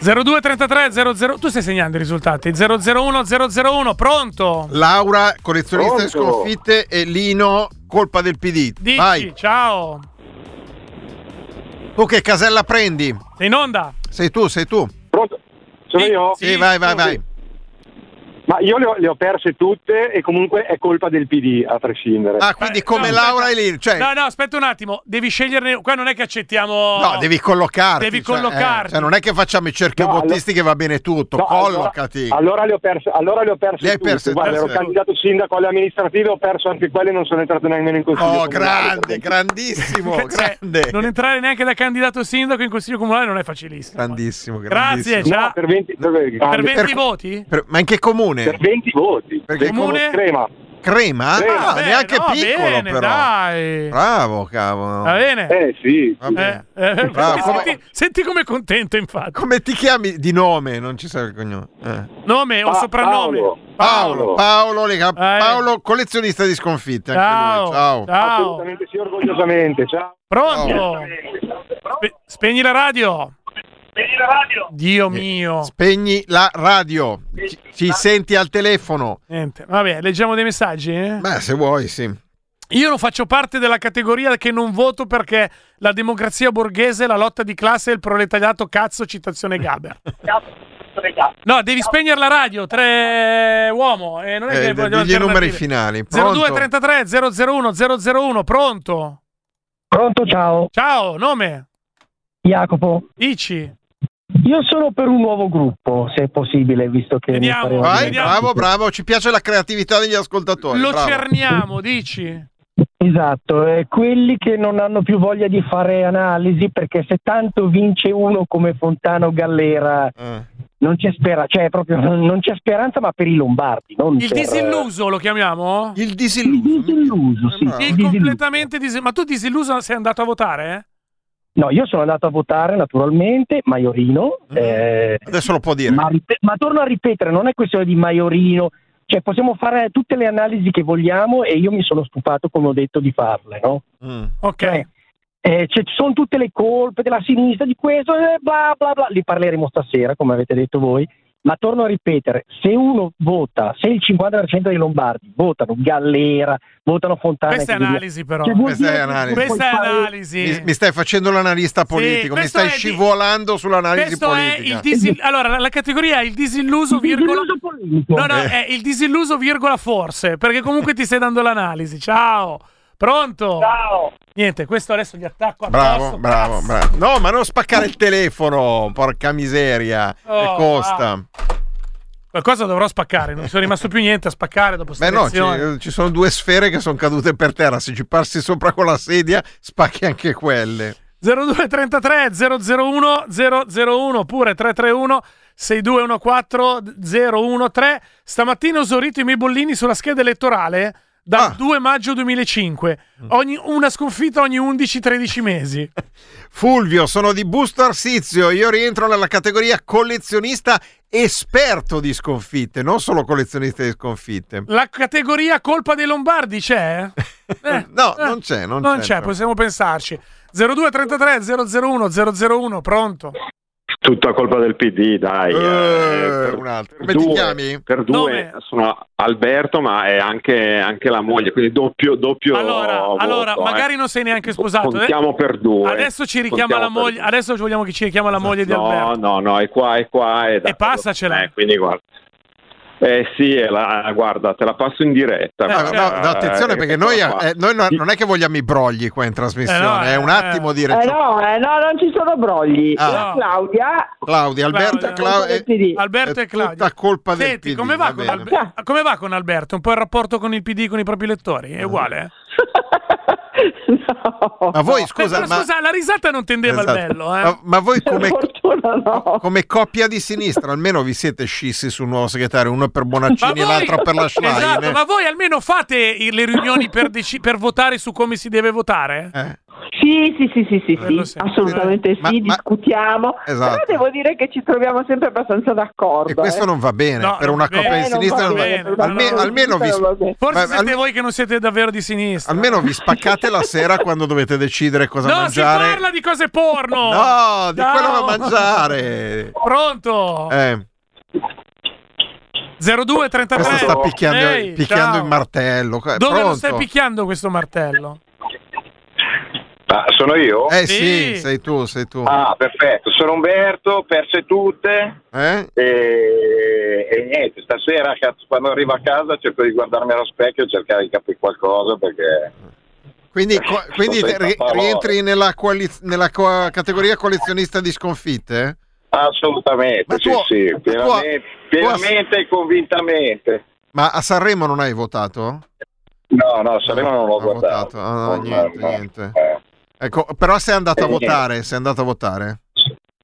0233 00 Tu stai segnando i risultati 001 001 Pronto? Laura, collezionista di Pronto? sconfitte, e Lino, colpa del PD. Dici Vai. ciao Tu che casella prendi? Sei in onda? Sei tu, sei tu. Pronto? Sono io? Sì, vai, vai, vai. Ma io le ho, le ho perse tutte e comunque è colpa del PD, a prescindere. Ah, quindi come no, Laura e Lino. Cioè, No, no, aspetta un attimo Devi sceglierne Qua non è che accettiamo No, devi collocarti. Devi cioè, collocarti. eh, cioè, non è che facciamo i cerchiobottisti che va bene tutto. No, allora- collocati. Allora, le ho perse, allora le ho perse Le hai tutte. perse Guarda, ero candidato sindaco alle amministrative, ho perso anche quelle e non sono entrato nemmeno in consiglio. Oh, comunale. grande, grandissimo, Cioè, grande. Non entrare neanche da candidato sindaco in consiglio comunale non è facilissimo Grandissimo, Grazie grandissimo. ciao. No, per 20, per, Per 20 Per- voti? Per- ma in che comune? Per 20 voti. Perché Comune? comune? Crema. Crema? Crema. Ah, Beh, neanche no, piccolo bene, però. dai Bravo, cavolo. Va bene? Eh sì. Vabbè. Eh, eh, Bravo. senti, Come- senti com'è contento infatti Come ti chiami di nome? Non ci sa il cognome. Eh. Nome o Pa- soprannome? Paolo. Paolo, Paolo, Lega- Eh. Paolo, collezionista di sconfitte. Anche Ciao, lui. Ciao. ciao. Assolutamente sì, orgogliosamente. Ciao. Pronto? Spe- spegni la radio. Spegni la radio. Dio mio. Spegni la radio. Ci, ci senti al telefono. Niente. Vabbè, leggiamo dei messaggi? eh? Beh, se vuoi, sì. Io non faccio parte della categoria che non voto perché la democrazia borghese, la lotta di classe e il proletariato cazzo, citazione Gaber. No, devi spegnere la radio, tre uomo. E non è Eh, che d- voglio digli i numeri finali. Pronto? 0233 001 001, pronto? Pronto, ciao. Ciao, nome? Jacopo. Dici? Io sono per un nuovo gruppo, se è possibile, visto che... Vediamo, Vai, bravo, bravo. Ci piace la creatività degli ascoltatori. Lo bravo. cerniamo, dici? Esatto, eh, quelli che non hanno più voglia di fare analisi, perché se tanto vince uno come Fontano Gallera, Eh. non c'è speranza, cioè proprio non c'è speranza, ma per i lombardi. Non Il per- disilluso lo chiamiamo? Il disilluso. Il disilluso, sì. Il disilluso. completamente disilluso. Ma tu disilluso sei andato a votare? No, io sono andato a votare naturalmente, Maiorino. eh, Adesso lo può dire. ma, ma torno a ripetere, non è questione di Maiorino, cioè possiamo fare tutte le analisi che vogliamo e io mi sono stufato, come ho detto, di farle, no? Ok. Eh, ci sono tutte le colpe della sinistra, di questo, eh, bla bla bla, li parleremo stasera, come avete detto voi. Ma torno a ripetere, se uno vota, se il 50% dei lombardi votano Gallera, votano Fontana... Questa è via, analisi, però. cioè, Questa è analisi. Questa è fare- analisi. Mi, mi stai facendo l'analista politico, mi questo stai è di- scivolando sull'analisi Questo è politica. il disil- allora la, categoria è il disilluso virgola No, no, Eh. è il disilluso virgola forse, perché comunque ti stai dando l'analisi. Ciao. Pronto? Ciao. Niente, questo adesso gli attacco Bravo, addosso. bravo, cazzo. bravo. No, ma non spaccare il telefono, porca miseria. Oh, che costa. Qualcosa dovrò spaccare, non sono rimasto più niente a spaccare dopo Beh, no, ci, ci sono due sfere che sono cadute per terra. Se ci passi sopra con la sedia, spacchi anche quelle. 0233 001 001 oppure 331 6214 013 stamattina ho esaurito i miei bollini sulla scheda elettorale dal Ah. 2 maggio 2005 Mm. ogni, una sconfitta ogni 11-13 mesi Fulvio, sono di Busto Arsizio. Io rientro nella categoria collezionista esperto di sconfitte, non solo collezionista di sconfitte. la categoria colpa dei lombardi c'è? Eh, No, eh, non c'è, non, non c'è. c'è, possiamo pensarci 0233 001 001 pronto Tutta colpa del PD, dai. Eh, per, un altro. per Come ti due- chiami? Per due Nome? sono Alberto, ma è anche, anche la moglie, quindi doppio, doppio allora, voto, allora eh. magari non sei neanche sposato eh? Contiamo per due. adesso ci richiama la Contiamo per moglie adesso vogliamo che ci richiama la moglie di No, Alberto no, no, è qua, è qua. È e passacela Eh, quindi guarda. Eh sì, è la- guarda, te la passo in diretta. No, no, guarda, no, attenzione eh, perché noi, eh, noi no- non è che vogliamo i brogli qua in trasmissione, Eh no, è un eh, attimo di Eh reccio- no, eh no, non ci sono brogli. Ah. La Claudia, Claudia, Alberto e Claudia. Clau- è- Alberto è e Claudia tutta colpa del Senti, PD, come va, va. Albe- come va con Alberto? Un po' il rapporto con il PD, con i propri lettori? È uguale? eh? Ma voi scusa, ma, scusa, la risata non tendeva Esatto. al bello, eh? ma, ma voi come, fortuna no. come coppia di sinistra almeno vi siete scissi sul nuovo segretario, uno per Bonaccini e l'altro per la Schlein? Esatto, ma voi almeno fate le riunioni per, deci- per votare su come si deve votare? Eh, Sì, sì, sì, sì, sì, sì, sì. assolutamente Ma- sì, ma- discutiamo. Esatto. Però devo dire che ci troviamo sempre abbastanza d'accordo. E questo eh. non va bene No, per una va coppia bene. di sinistra. non va- bene, non va alme- bene. almeno, vi, bene. Forse ma- siete al- voi che non siete davvero di sinistra. almeno vi spaccate la sera quando dovete decidere cosa no, mangiare. si parla di cose porno! No, di Ciao. quello da mangiare. Pronto? Eh, 02 33 questo sta picchiando, Ehi, picchiando il martello. Dove lo pronto? stai picchiando questo martello? Ah, sono io? Eh Sì. sì, sei tu, sei tu. Ah, perfetto. Sono Umberto, perse tutte. Eh? E, e niente, stasera cazzo, quando arrivo a casa cerco di guardarmi allo specchio e cercare di capire qualcosa perché... Quindi, co- quindi ri- rientri nella, coaliz- nella co- categoria collezionista di sconfitte? Assolutamente, Ma sì, tu- sì, ma tu- pienamente, pienamente e convintamente. Ma a Sanremo non hai votato? No, no, Sanremo non l'ho Ho guardato. votato. Ah, no, No, niente, no, niente. eh. Ecco, però sei andato a Eh, votare, sei andato a votare.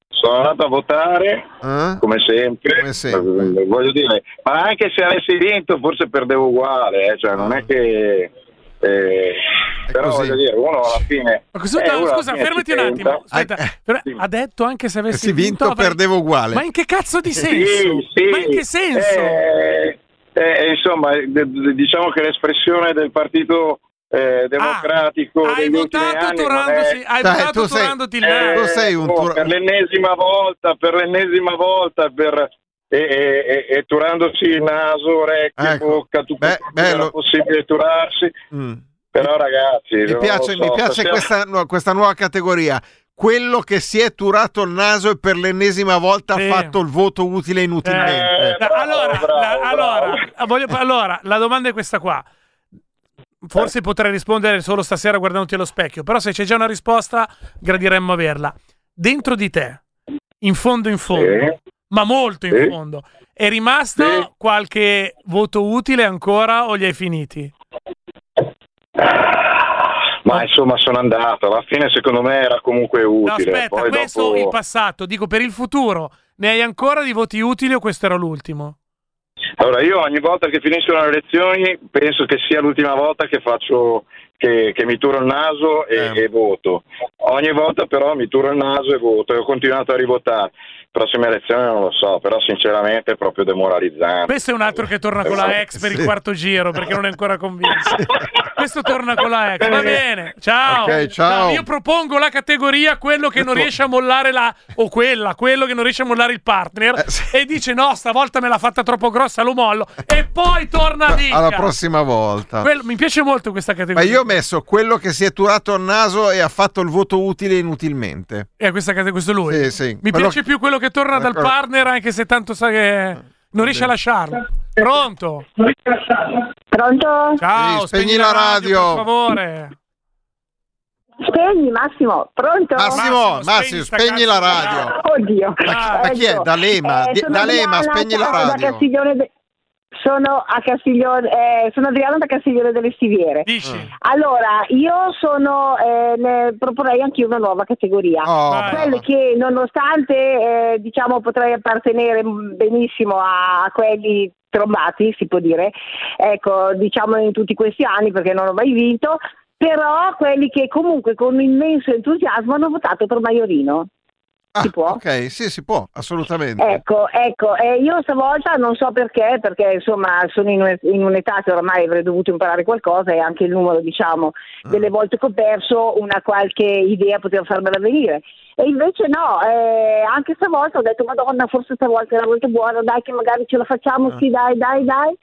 Sono andato a votare, Eh? come sempre. Come sempre. Eh, Voglio dire, ma anche se avessi vinto forse perdevo uguale, eh, cioè non è che... eh, però così. voglio dire, uno alla fine... Ma cosa- eh, scusa, fine fermati un attimo. Aspetta, però ha detto anche se avessi vinto, avrei- perdevo uguale. Ma in che cazzo di Sì, senso? sì. Ma in che senso? Eh, eh, insomma, d- d- diciamo che l'espressione del partito eh, democratico Ah, hai degli ultimi votato turandosi- è- hai Dai, votato tu sei- turandoti il Eh, naso. Tu sei un oh, tur- per l'ennesima volta, per l'ennesima volta, per, e, e, e- e turandosi il naso, orecchie, Ecco. bocca, tutto Beh, quello che era bello. possibile turarsi. Mm. Però ragazzi, Mi piace, so, mi piace stasera- questa, nu- questa nuova categoria. Quello che si è turato il naso e per l'ennesima volta Sì. ha fatto il voto utile inutilmente. Eh, bravo, allora, bravo, la, bravo. allora, voglio- allora, la domanda è questa qua. Forse potrei rispondere solo stasera guardandoti allo specchio, però se c'è già una risposta, gradiremmo averla. Dentro di te, in fondo in fondo, Sì. ma molto in Sì. fondo, è rimasto Sì. qualche voto utile ancora o li hai finiti? Ma insomma sono andato, alla fine secondo me era comunque No, utile. aspetta, Poi questo dopo- il passato, dico per il futuro, ne hai ancora di voti utili o questo era l'ultimo? Allora, io ogni volta che finiscono le elezioni penso che sia l'ultima volta che faccio, che, che mi turo il naso e, Eh. e voto. Ogni volta però mi turo il naso e voto e ho continuato a rivotare. Prossime elezioni non lo so, però sinceramente è proprio demoralizzante. Questo è un altro che torna con la ex per il Sì. quarto giro perché non è ancora convinto. Questo torna con la ex. Va bene. Ciao. Ok, ciao. Io propongo la categoria quello che non riesce a mollare la o quella, quello che non riesce a mollare il partner Eh, e dice "No, stavolta me l'ha fatta troppo grossa, lo mollo" e poi torna a dica. Alla prossima volta. Quello- mi piace molto questa Ma categoria. io ho messo quello che si è turato il naso e ha fatto il voto utile inutilmente. Eh, questa cate- questo è lui. Sì, sì. Mi Quello piace più quello che torna dal partner anche se tanto sa che non riesce a lasciarlo. Pronto? Pronto? Ciao, Sì, spegni la radio. per favore. Spegni Massimo, pronto? Massimo, Massimo, spegni la radio. Oddio. Ma chi- ma chi è? D'Alema? Di- sono D'Alema, Adriana, spegni la ciao, da radio. Castiglione de- Sono a Castiglione, eh, sono Adriana da Castiglione delle Stiviere. Allora, io sono, eh, ne proporrei anche una nuova categoria. Oh, Quelle che nonostante, eh, diciamo, potrei appartenere mm, benissimo a, a quelli trombati, si può dire, ecco, diciamo in tutti questi anni perché non ho mai vinto, però quelli che comunque con immenso entusiasmo hanno votato per Maiorino. Si può? Ah, Ok, sì, si può, assolutamente. Ecco, ecco, eh, io stavolta non so perché, perché insomma sono in, in un'età che ormai avrei dovuto imparare qualcosa e anche il numero, diciamo, Ah. delle volte che ho perso, una qualche idea poteva farmela venire. E invece no, eh, anche stavolta ho detto, Madonna, forse stavolta è la volta buona, dai che magari ce la facciamo, Ah. sì, dai, dai, dai.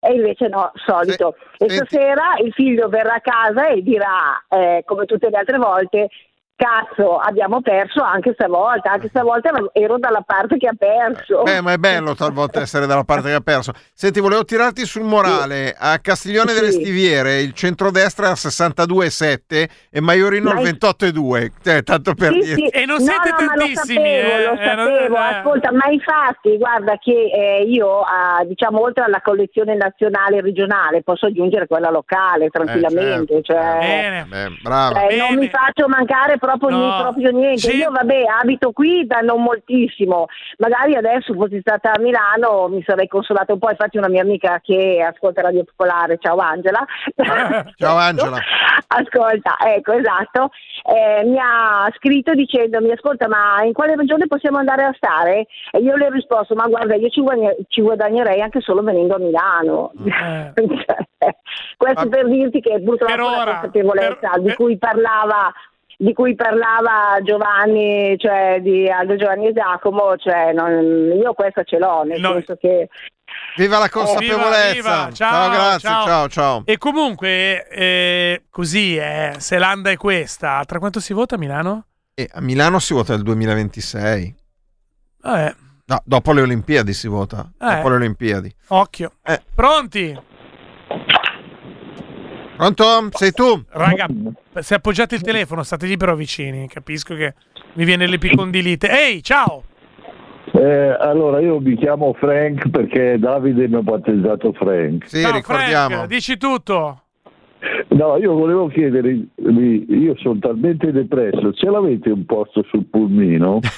E invece no, solito. e stasera il figlio verrà a casa e dirà, eh, come tutte le altre volte, cazzo, abbiamo perso anche stavolta, anche stavolta ero dalla parte che ha perso. Beh, ma è bello talvolta essere dalla parte che ha perso. Senti, volevo tirarti sul morale. A Castiglione delle Sì. Stiviere il centrodestra è al 62,7 e Maiorino al Ma- 28,2. Cioè, tanto per Sì, dire. sì. E non No, siete no, ma tantissimi, Lo sapevo, eh, lo eh, sapevo. eh. Ascolta, ma infatti, guarda che eh, io, diciamo, oltre alla collezione nazionale e regionale, posso aggiungere quella locale tranquillamente. certo. cioè, Bene. Beh, brava. eh, non mi faccio mancare proprio, No. proprio niente. Sì. Io, vabbè, abito qui da non moltissimo. Magari adesso fossi stata a Milano mi sarei consolata un po'. Infatti, una mia amica che ascolta Radio Popolare, ciao Angela. Ciao Angela. Ascolta, ecco, esatto, eh, mi ha scritto dicendomi, ascolta, ma in quale regione possiamo andare a stare? E io le ho risposto, ma guarda, io ci, guadagn- ci guadagnerei anche solo venendo a Milano. Cioè, Questo per dirti che purtroppo la consapevolezza di cui parlava di cui parlava Giovanni, cioè di Aldo Giovanni e Giacomo, cioè non- io questa ce l'ho, nel senso che Viva la Eh, consapevolezza. Viva, viva. Ciao, Ciao, grazie. Ciao, ciao. E comunque, eh, così, eh, se l'anda è questa, tra quanto si vota a Milano? E a Milano si vota nel 2026. Eh, No, dopo le Olimpiadi si vota. Eh. Dopo le Olimpiadi. occhio. Eh. Pronti? Pronto? Sei tu? Raga, se appoggiate il telefono, state lì però vicini. Capisco che mi viene l'epicondilite. Ehi, ciao! Eh, allora, io mi chiamo Frank perché Davide mi ha battezzato Frank. Sì, Ciao, Frank, dici tutto. No, io volevo chiedervi, io sono talmente depresso, ce l'avete un posto sul pulmino?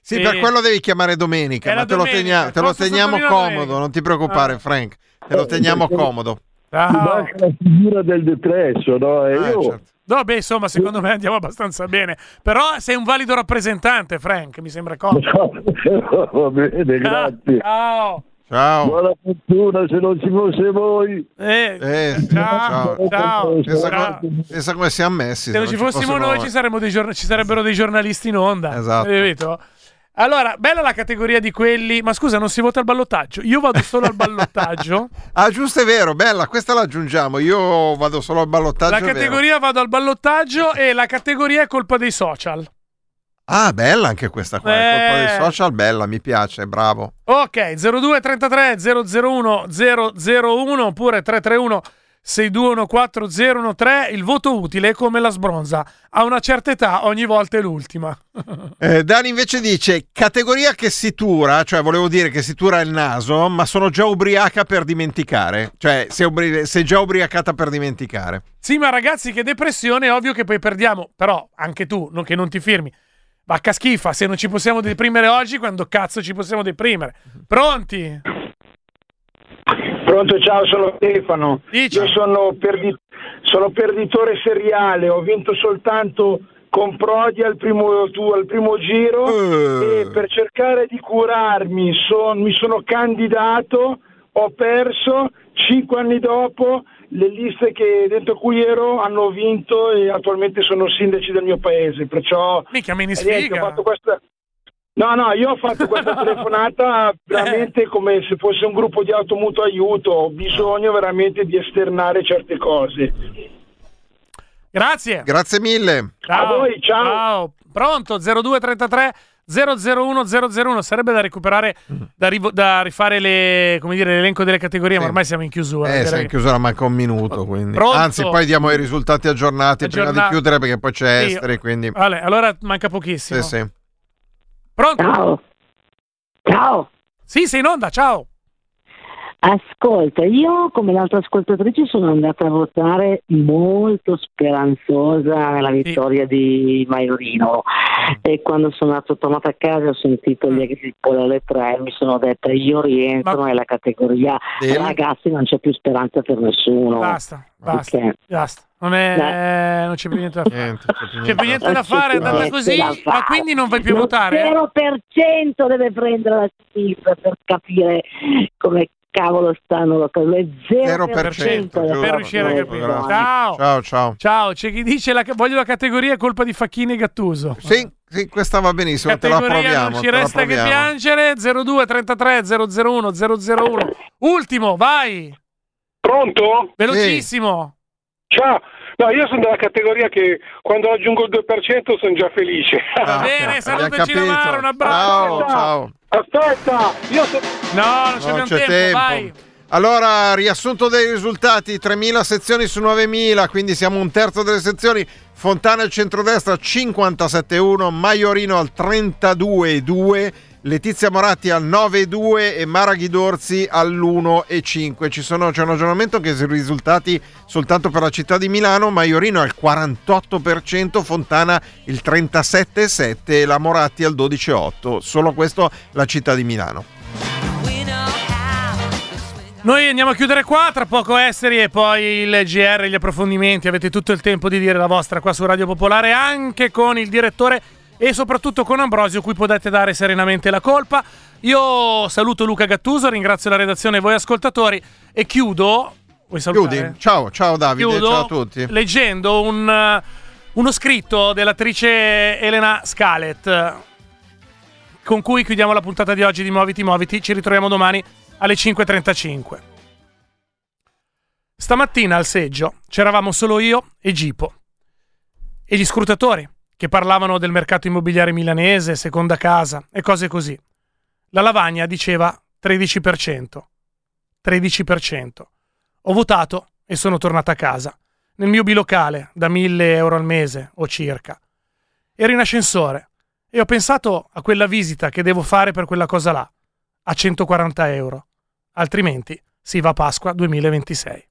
Sì, per quello devi chiamare domenica, È ma te lo, domenica, tegna- te lo teniamo comodo, domenica. non ti preoccupare, Frank. Te lo teniamo comodo. Mi manca la figura del depresso, no? E Eh, io, certo. No, beh, insomma, secondo me andiamo abbastanza bene. Però sei un valido rappresentante, Frank, mi sembra comodo. Va bene, grazie. Ciao. Ciao. Buona fortuna se non ci fosse voi. Eh, sì, ciao, ciao. Pensa, Ciao. come, pensa come siamo messi. Se non ci fossimo noi, ci, saremmo dei giorn- ci sarebbero dei giornalisti in onda. Esatto. Hai capito? Allora, bella la categoria di quelli. Ma scusa, non si vota al ballottaggio? Io vado solo al ballottaggio. Ah, giusto, è vero, bella, questa la aggiungiamo. Io vado solo al ballottaggio. La categoria vado al ballottaggio e la categoria è colpa dei social. Ah, bella anche questa qua. È colpa Eh. dei social, bella, mi piace, bravo. Ok, 0233 001 001 oppure 331 6214013. Il voto utile è come la sbronza. A una certa età ogni volta è l'ultima. Eh, Dani invece dice categoria che si tura, cioè volevo dire che si tura il naso, ma sono già ubriaca per dimenticare. Cioè, sei, ubri- sei già ubriacata per dimenticare. Sì, ma ragazzi, che depressione, è ovvio che poi perdiamo. Però anche tu, non che non ti firmi. Vacca schifa, se non ci possiamo deprimere oggi, quando cazzo ci possiamo deprimere? Pronti? Pronto, ciao, sono Stefano. Io sono, perdi- sono perditore seriale, ho vinto soltanto con Prodi al primo, tu- al primo giro e per cercare di curarmi son- mi sono candidato, ho perso, cinque anni dopo le liste che dentro cui ero hanno vinto e attualmente sono sindaci del mio paese, perciò Mica me ne e niente, sfiga. ho fatto questa... No, no, io ho fatto questa telefonata veramente come se fosse un gruppo di automutuo aiuto, ho bisogno veramente di esternare certe cose. Grazie. Grazie mille. Ciao. A voi, ciao. Pronto 0233 001 001 sarebbe da recuperare da, rivo- da rifare le, come dire, l'elenco delle categorie, ma ormai siamo in chiusura. Eh, sei in chiusura manca un minuto, quindi. Pronto? Anzi, poi diamo i risultati aggiornati prima di chiudere perché poi c'è Sì. Esteri, quindi... Vale, allora manca pochissimo. Sì, sì. Pronto? Ciao. Ciao. Sì, sei in onda, ciao. Ascolta, io come l'altra ascoltatrice sono andata a votare molto speranzosa nella vittoria di Maiorino e quando sono andato- tornata a casa ho sentito gli exit poll alle tre mi sono detta io rientro nella categoria Del- ragazzi non c'è più speranza per nessuno. Basta, basta. Ok. Basta. Non, è, non c'è più niente da fare. C'è più niente da fare, è andata niente così, ma quindi non vai più a votare? 0% deve prendere la sinistra per capire come cavolo stanno cose. Il 0%, giusto. per riuscire a capire. Ciao. Ciao, ciao. Ciao, c'è chi dice la, voglio la categoria colpa di Facchini e Gattuso. Sì, sì, questa va benissimo, te la Categoria proviamo. non ci te la resta che piangere 02 33 001 001 ultimo vai Pronto? velocissimo Ciao. No, io sono della categoria che quando raggiungo il 2% sono già felice. va bene salutaci da Mara un abbraccio Ciao, ciao. Aspetta, io sono... no non c'è Non c'è tempo, tempo. vai Allora, riassunto dei risultati, 3.000 sezioni su 9.000, quindi siamo un terzo delle sezioni. Fontana al centrodestra 57,1, Maiorino al 32,2, Letizia Moratti al 9,2 e Mara Ghidorzi all'1,5. Ci c'è un aggiornamento che sono risultati soltanto per la città di Milano, Maiorino al 48%, Fontana il 37,7 e la Moratti al 12,8. Solo questo la città di Milano. Noi andiamo a chiudere qua, tra poco Esteri e poi il GR, gli approfondimenti. Avete tutto il tempo di dire la vostra qua su Radio Popolare, anche con il direttore e soprattutto con Ambrosio, cui potete dare serenamente la colpa. Io saluto Luca Gattuso, ringrazio la redazione e voi ascoltatori e chiudo. Vuoi salutare? Chiudi? Ciao, ciao Davide, Chiudo ciao a tutti. leggendo un, eh, uno scritto dell'attrice Elena Scalet con cui chiudiamo la puntata di oggi di Muoviti Muoviti. Ci ritroviamo domani alle 5.35. Stamattina al seggio c'eravamo solo io e Gipo e gli scrutatori che parlavano del mercato immobiliare milanese, seconda casa e cose così. La lavagna diceva 13%. 13%. Ho votato e sono tornata a casa, nel mio bilocale, da 1000 euro al mese o circa. Ero in ascensore e ho pensato a quella visita che devo fare per quella cosa là, a 140 euro. Altrimenti si va a Pasqua 2026.